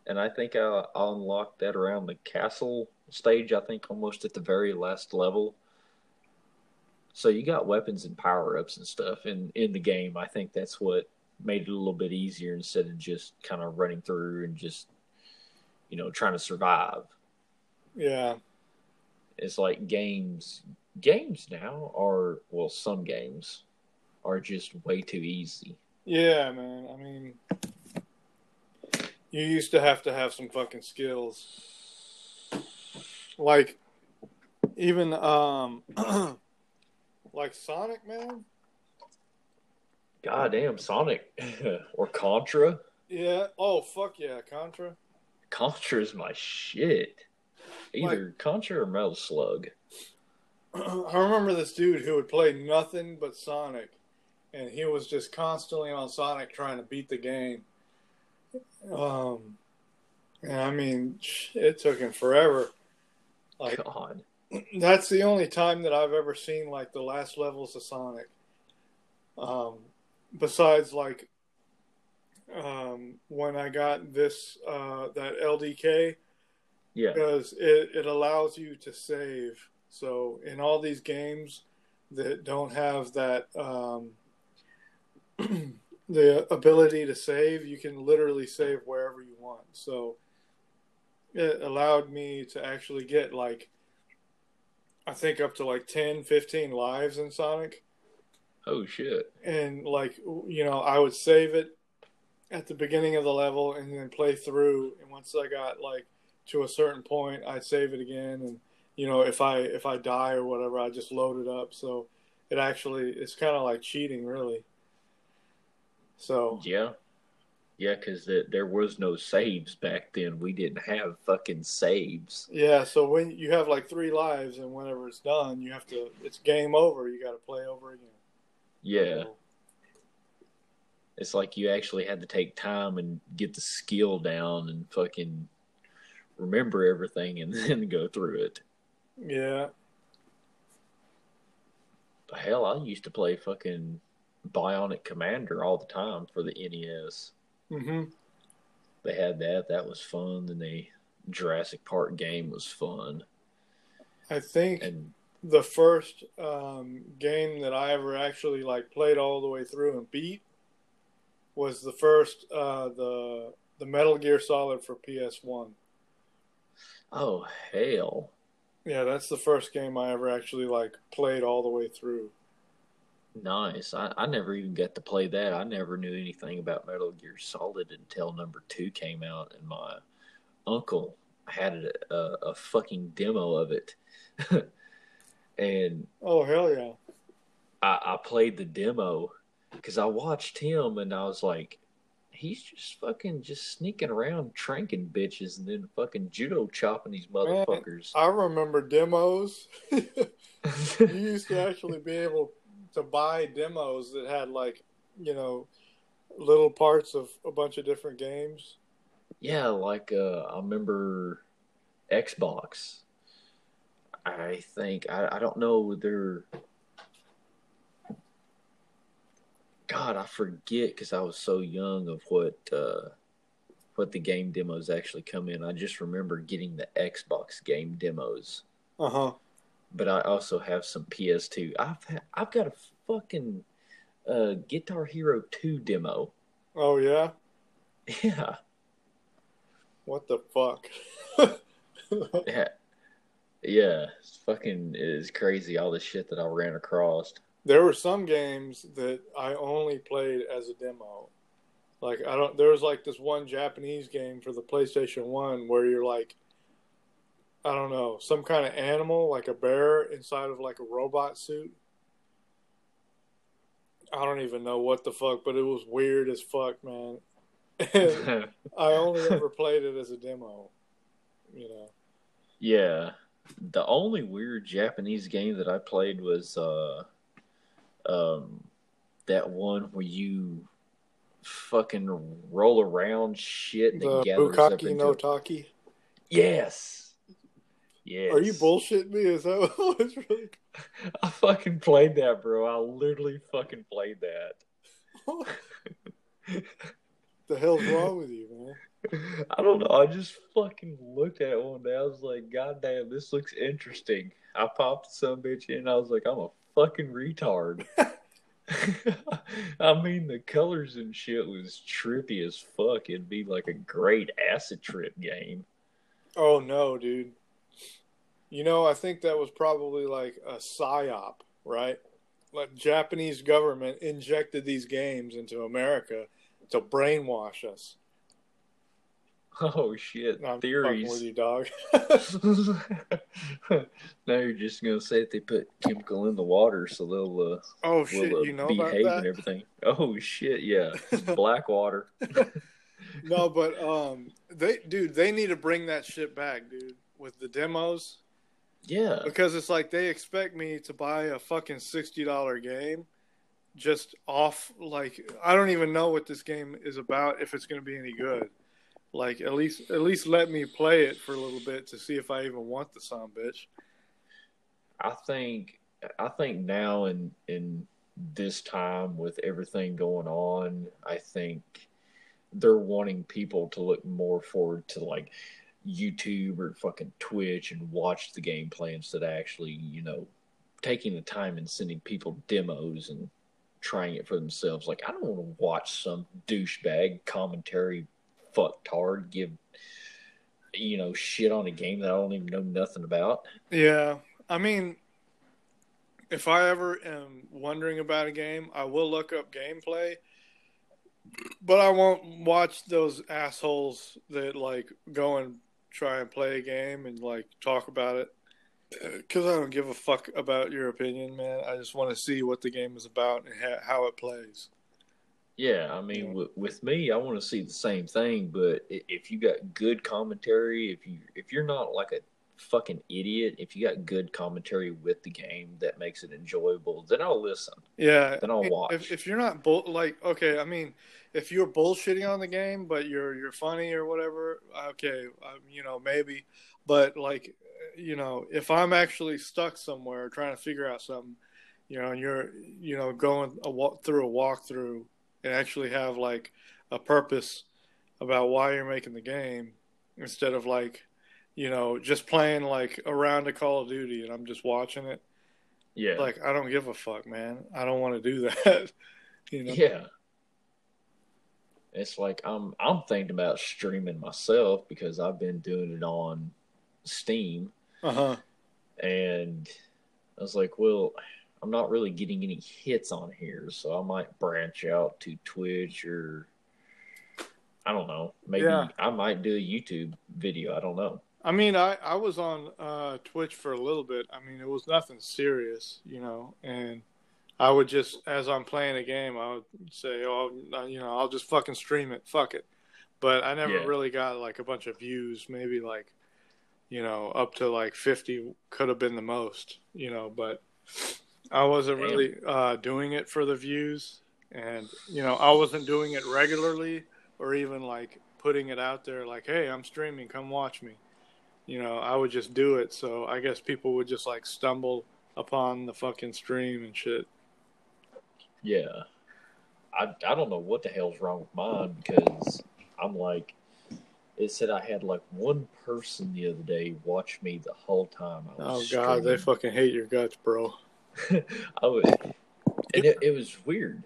and I think I, I unlocked that around the castle stage. I think almost at the very last level. So you got weapons and power ups and stuff in in the game. I think that's what made it a little bit easier instead of just kind of running through and just you know trying to survive. Yeah. It's like games games now are well some games are just way too easy. Yeah, man. I mean, you used to have to have some fucking skills. Like, even um, like Sonic, man. Goddamn Sonic or Contra. Yeah. Oh fuck yeah, Contra. Contra is my shit. Either Contra or Metal Slug. I remember this dude who would play nothing but Sonic, and he was just constantly on Sonic trying to beat the game. Um, and I mean, it took him forever. Like, God. that's the only time that I've ever seen like the last levels of Sonic. Um, besides like um, when I got this uh, that LDK Yeah. because it, it allows you to save. So in all these games that don't have that um, the ability to save, you can literally save wherever you want. So it allowed me to actually get like I think up to like 10, 15 lives in Sonic Oh shit. and like you know i would save it at the beginning of the level and then play through and once i got like to a certain point i'd save it again and you know if i if i die or whatever i just load it up so it actually it's kind of like cheating really so Yeah. Yeah, because the, there was no saves back then. We didn't have fucking saves. yeah so when you have like three lives and whenever it's done you have to it's game over you got to play over again Yeah. So, It's like you actually had to take time and get the skill down and fucking remember everything and then go through it. yeah But hell, I used to play fucking Bionic Commander all the time for the NES. Mm-hmm. They had that. That was fun. Then the Jurassic Park game was fun. i think And the first um, game that I ever actually like played all the way through and beat was the first uh, the the Metal Gear Solid for PS One. Oh hell, Yeah, that's the first game I ever actually like played all the way through. nice. I, I never even got to play that. I never knew anything about Metal Gear Solid until number two came out, and my uncle had a, a, a fucking demo of it. and Oh hell yeah! I, I played the demo because I watched him and I was like, he's just fucking just sneaking around tranking bitches and then fucking judo chopping these motherfuckers. I remember demos. you used to actually be able to buy demos that had like you know little parts of a bunch of different games. yeah, like uh, I remember Xbox. I think I, I don't know their. God, I forget because I was so young of what uh, what the game demos actually come in. I just remember getting the Xbox game demos. Uh huh. but I also have some PS2. I've ha- I've got a fucking uh, Guitar Hero 2 demo. Oh yeah. Yeah, What the fuck? yeah, yeah. It's fucking is crazy all the shit that I ran across. There were some games that I only played as a demo. Like I don't there was like this one Japanese game for the PlayStation 1 where you're like I don't know, some kind of animal like a bear inside of like a robot suit. I don't even know what the fuck, but it was weird as fuck, man. I only ever played it as a demo. You know. yeah, the only weird Japanese game that I played was uh, um, that one where you fucking roll around shit and The gathers up Bukaki into no Taki. Yes. Yes. Are you bullshitting me? Is that what it's really I fucking played that, bro. I literally fucking played that. the hell's wrong with you, man? I don't know. I just fucking looked at it one day. I was like, God damn, this looks interesting. I popped some bitch in. I was like, I'm a fucking retard. I mean, the colors and shit was trippy as fuck. It'd be like a great acid trip game. Oh no, dude. You know, I think that was probably like a psyop, right? Like Japanese government injected these games into America to brainwash us. Oh shit! I'm Theories. with you, dog. now you're just gonna say that they put chemical in the water so they'll uh, oh shit, will uh, you know about behave and that? everything. Oh shit! Yeah, black water. no, but um, they, dude, they need to bring that shit back, dude, with the demos Yeah, because it's like they expect me to buy a fucking sixty dollar game just off like I don't even know what this game is about if it's going to be any good. Like at least at least let me play it for a little bit to see if I even want the son bitch. I think I think now in in this time with everything going on, I think they're wanting people to look more forward to like YouTube or fucking Twitch and watch the gameplay instead of actually, you know, taking the time and sending people demos and trying it for themselves. Like I don't want to watch some douchebag commentary fucktard give you know shit on a game that I don't even know nothing about. Yeah, I mean, if I ever am wondering about a game, I will look up gameplay, but I won't watch those assholes that like go and try and play a game and like talk about it. Because I don't give a fuck about your opinion, man. I just want to see what the game is about and ha- how it plays. Yeah, I mean, with, with me, I want to see the same thing. But if you got good commentary, if you if you're not like a fucking idiot, if you got good commentary with the game that makes it enjoyable, then I'll listen. Yeah, Then I'll watch. If, if you're not bull, like okay, I mean, if you're bullshitting on the game, but you're you're funny or whatever, okay, um, you know maybe. But like, you know, if I'm actually stuck somewhere trying to figure out something, you know, and you're you know going a walk through a walkthrough and actually have like a purpose about why you're making the game instead of like, you know, just playing like around a Call of Duty and I'm just watching it Yeah, like I don't give a fuck, man. I don't want to do that. you know? yeah. It's like I'm I'm thinking about streaming myself because I've been doing it on Steam, Uh huh. and I was like, well, I'm not really getting any hits on here, so I might branch out to Twitch or I don't know. Maybe Yeah. I might do a YouTube video. I don't know. I mean, I I was on uh, Twitch for a little bit. I mean, it was nothing serious, you know, and I would just as I'm playing a game, I would say, oh, you know, I'll just fucking stream it. Fuck it. But I never Yeah. really got like a bunch of views. Maybe like, you know, up to like 50 could have been the most, you know, but I wasn't Damn. really uh, doing it for the views. And, you know, I wasn't doing it regularly or even like putting it out there like, hey, I'm streaming, come watch me. You know, I would just do it. So I guess people would just like stumble upon the fucking stream and shit. Yeah. I I don't know what the hell's wrong with mine because I'm like it said I had like one person the other day watch me the whole time I Oh god, they fucking hate your guts, bro. I would, and it, it was weird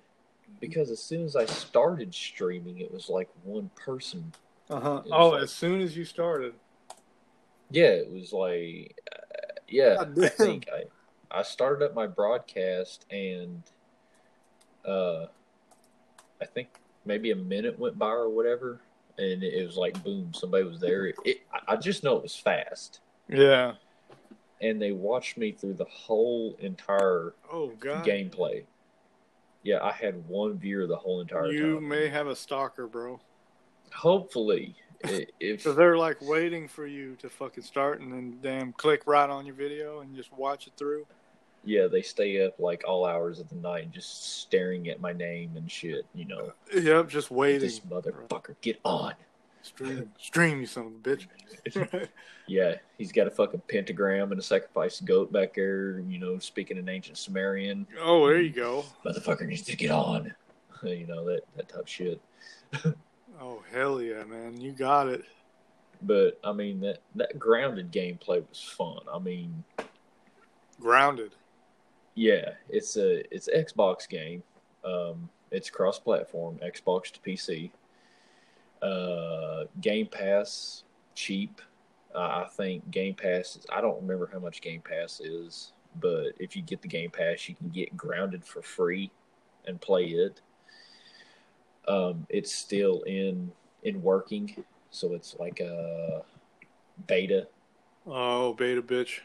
because as soon as I started streaming, it was like one person. Uh huh. Oh, like- as soon as you started. Yeah, it was like, uh, yeah, God I think I I started up my broadcast and, uh, I think maybe a minute went by or whatever, and it was like boom, somebody was there. It, it I just know it was fast, Yeah. And they watched me through the whole entire Oh god. gameplay. Yeah, I had one viewer the whole entire You time. You may have a stalker, bro. Hopefully, if So they're like waiting for you to fucking start and then damn click right on your video and just watch it through. yeah, they stay up like all hours of the night, just staring at my name and shit. You know, Yep, just waiting. this motherfucker, get on. Stream, stream, you son of a bitch. Yeah, he's got a fucking pentagram and a sacrificed goat back there. You know, speaking in ancient Sumerian. oh, there you go. Motherfucker needs to get on. You know that that type of shit. Oh hell yeah, man, you got it. But I mean that that grounded gameplay was fun. I mean, Grounded. Yeah, it's a it's an Xbox game. Um, it's cross platform, Xbox to PC. Uh, Game Pass, cheap. Uh, I think Game Pass is. I don't remember how much Game Pass is, but if you get the Game Pass, you can get Grounded for free and play it. Um, it's still in in working, so it's like a beta, Oh, beta bitch.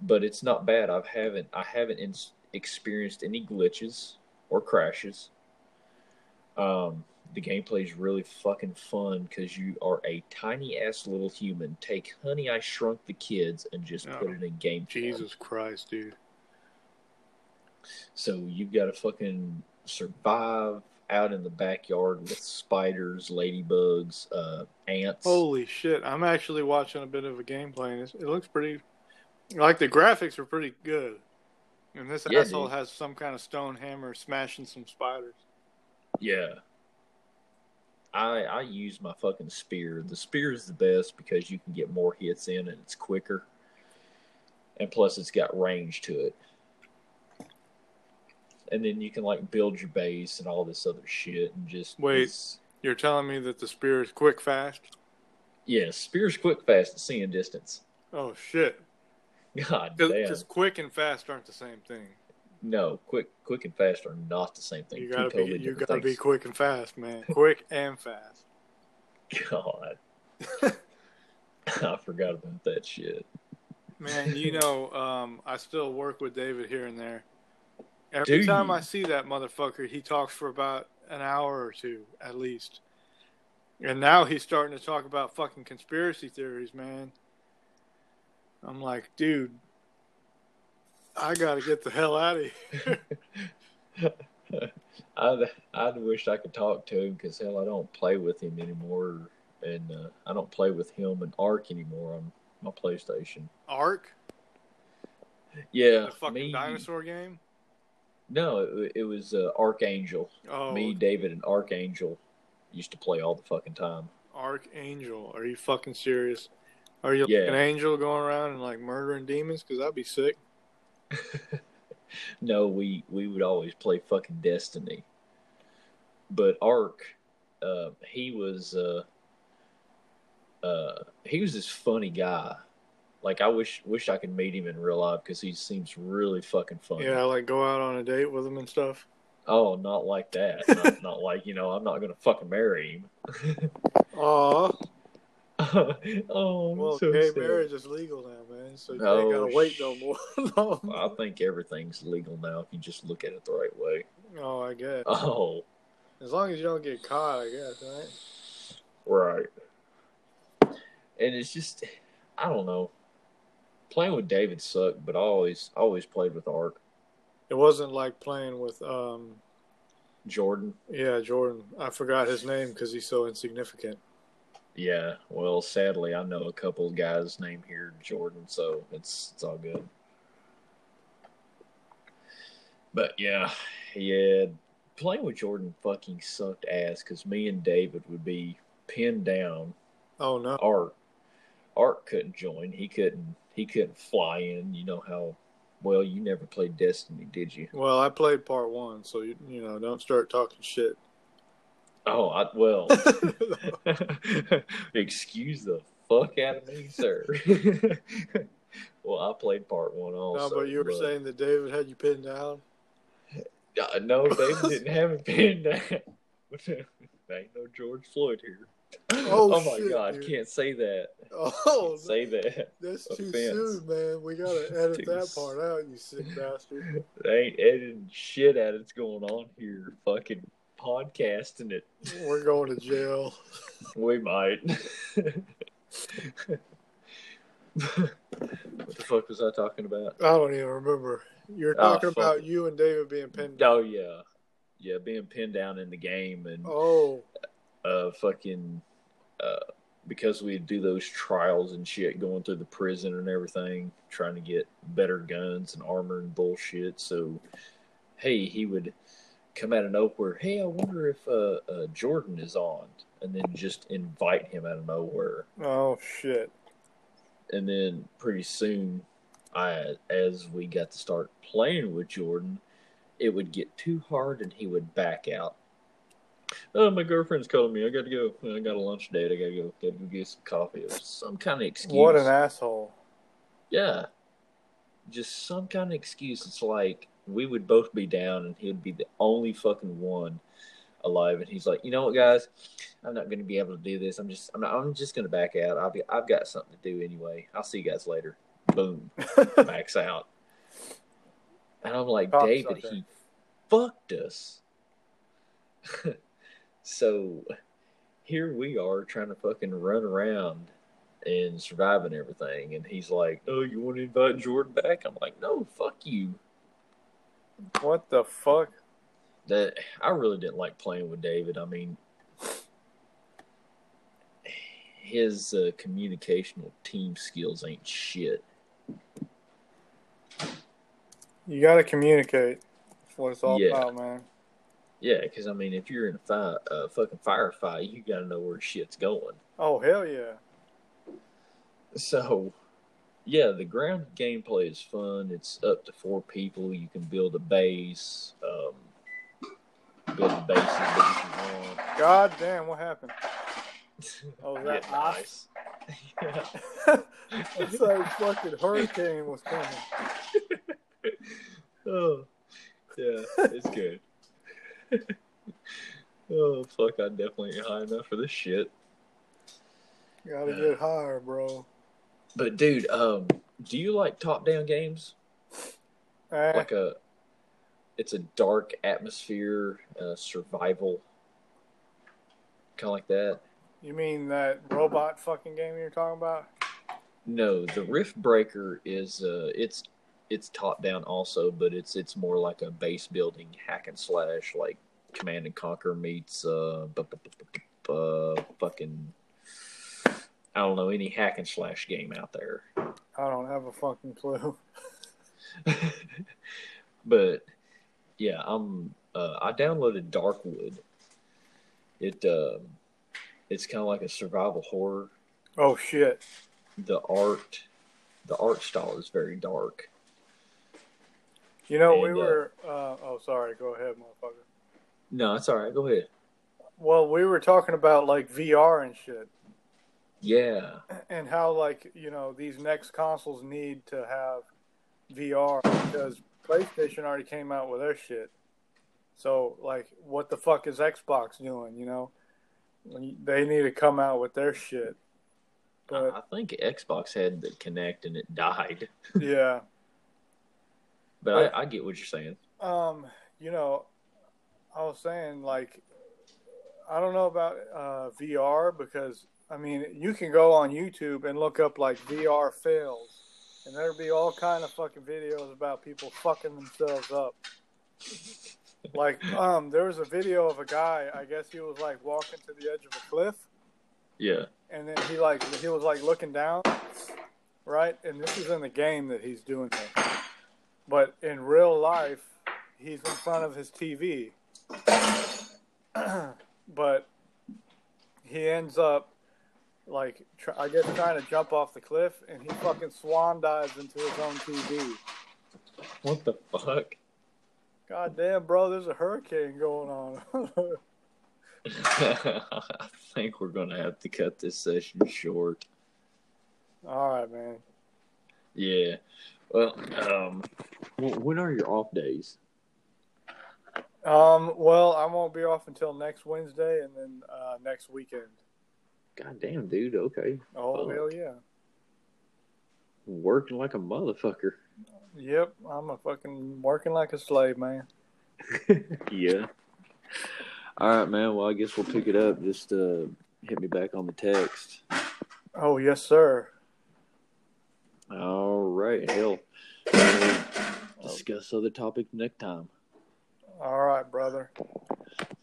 but it's not bad. I haven't I haven't in, experienced any glitches or crashes. Um, the gameplay is really fucking fun because you are a tiny ass little human. Take Honey, I Shrunk the Kids and just put Oh, it in game form. Jesus Christ, dude. So you've got to fucking survive out in the backyard with spiders, ladybugs, uh, ants. Holy shit! I'm actually watching a bit of a gameplay, and it's, it looks pretty. Like the graphics are pretty good, and this Yeah, asshole dude. has some kind of stone hammer smashing some spiders. Yeah. I I use my fucking spear. The spear is the best because you can get more hits in and it's quicker. And plus it's got range to it. And then you can like build your base and all this other shit and just Wait, you're telling me that the spear is quick, fast? Yes, yeah, spear's quick, fast, and seeing distance. Oh shit! God damn. Because quick and fast aren't the same thing. No, quick quick and fast are not the same thing. You gotta be you gotta be quick and fast, man. quick and fast. God. I forgot about that shit. Man, you know, um, I still work with David here and there. Every Do time? I see that motherfucker, he talks for about an hour or two at least. And now he's starting to talk about fucking conspiracy theories, man. I'm like, dude, I gotta get the hell out of here. I I wish I could talk to him because hell, I don't play with him anymore, and uh, I don't play with him and Ark anymore on my PlayStation. Ark, Yeah, the fucking me, dinosaur game. No, it, it was uh, Archangel. Oh, Me, David, and Archangel used to play all the fucking time. Archangel. Are you fucking serious? Are you Yeah. like an angel going around and like murdering demons? Because I'd be sick. no, we we would always play fucking Destiny. But Ark, uh, he was uh, uh, he was this funny guy. Like I wish wish I could meet him in real life because he seems really fucking funny. Yeah, like go out on a date with him and stuff. Oh, not like that. not, not like you know I'm not gonna fucking marry him. Aw. oh, Well, so gay sad. marriage is legal now, man. So you Oh, ain't gotta wait no more. no. I think everything's legal now if you just look at it the right way. Oh, I guess. Oh, As long as you don't get caught, I guess, right? right. And it's just, I don't know. Playing with David sucked, but I always, always played with Ark. It wasn't like playing with, um, Jordan. yeah, Jordan. I forgot his name because he's so insignificant. Yeah. Well, sadly, I know a couple of guys named here Jordan, so it's it's all good. But yeah, yeah, playing with Jordan fucking sucked ass because me and David would be pinned down. Oh no. Ark, Ark couldn't join. He couldn't. He couldn't fly in. You know how. Well, you never played Destiny, did you? Well, I played part one, so you you know don't start talking shit. Oh, I, well. Excuse the fuck out of me, sir. well, I played part one also. no, but you were saying that David had you pinned down. Uh, no, David didn't have it pinned down. ain't no George Floyd here. Oh, my shit, god, dude. can't say that. Oh, Can't say that. that's too offense. soon, man. We gotta edit that part out, you sick bastard. They ain't editing shit out it's going on here. Fucking podcasting it. We're going to jail. We might. what the fuck was I talking about? I don't even remember. You're Oh, talking fuck about you and David being pinned down. Oh yeah, yeah, being pinned down in the game and Oh, uh, fucking uh, because we do those trials and shit, going through the prison and everything, trying to get better guns and armor and bullshit. So, hey, he would come out of nowhere. Hey, I wonder if uh, uh, Jordan is on, and then just invite him out of nowhere. oh shit. And then pretty soon, I as we got to start playing with Jordan, it would get too hard and he would back out. Oh, my girlfriend's calling me. I got to go. I got a lunch date. I got to go. Got to go get some coffee some kind of excuse. What an asshole. Yeah. Just some kind of excuse. It's like we would both be down and he'd be the only fucking one alive. And he's like, you know what, guys? I'm not going to be able to do this. I'm just, I'm, not, I'm just going to back out. Be, I've got something to do anyway. I'll see you guys later. Boom. Backs out. And I'm like. David, he fucked us. so here we are trying to fucking run around and surviving everything. And he's like, Oh, you want to invite Jordan back? I'm like, No, fuck you. What the fuck? That I really didn't like playing with David. I mean, his uh, communicational team skills ain't shit. You got to communicate. That's what it's all Yeah. about, man. Yeah, because I mean, if you're in a fi- uh, fucking firefight, you got to know where shit's going. Oh hell yeah. So, yeah, the ground gameplay is fun. It's up to four people. You can build a base, um, build a base as big as you want. God damn, what happened? Oh, is that Yeah, ice? nice. it's like fucking hurricane was coming. oh, yeah, it's good. oh, fuck, I definitely ain't high enough for this shit. Gotta get higher, bro. But, dude, um, do you like top down games? Eh, like a it's a dark atmosphere uh, survival kind of like that you mean that robot fucking game you're talking about? no the Riftbreaker is uh it's it's top down also but it's it's more like a base building hack and slash like command and conquer meets uh, bu- bu- bu- bu- bu- uh fucking i don't know any hack and slash game out there I don't have a fucking clue. but yeah, I'm. Uh, I downloaded Darkwood. It uh, it's kind of like a survival horror. Oh shit. The art, the art style is very dark. You know, we And, uh, were. Uh, oh, sorry. Go ahead, motherfucker. No, it's all right. Go ahead. Well, we were talking about like VR and shit, Yeah, and how like you know these next consoles need to have VR because PlayStation already came out with their shit. So like, what the fuck is Xbox doing? You know, they need to come out with their shit. But I think Xbox had the Kinect and it died. yeah, But I, I get what you're saying. um, you know, I was saying like, I don't know about uh, VR because I mean you can go on YouTube and look up like VR fails, and there'll be all kind of fucking videos about people fucking themselves up. Like, um, there was a video of a guy. I guess he was like walking to the edge of a cliff, Yeah, and then he like he was like looking down, right? And this is in the game that he's doing this, but in real life, he's in front of his TV. but he ends up like tr- I guess trying to jump off the cliff, and he fucking swan dives into his own TV. what the fuck? God damn, bro, there's a hurricane going on. I think we're gonna have to cut this session short. All right, man. Yeah. Well, um, wh- when are your off days? Um, well, I won't be off until next Wednesday, and then uh, next weekend. God damn, dude. Okay. Oh Fuck. hell yeah! Working like a motherfucker. Yep, I'm a fucking working like a slave, man. yeah. All right, man. Well, I guess we'll pick it up. Just uh, hit me back on the text. Oh yes, sir. All right. Hell. We'll discuss other topics next time. All right, brother.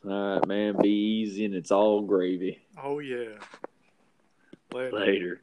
All right, man. Be easy and it's all gravy. Oh yeah. Later. Later.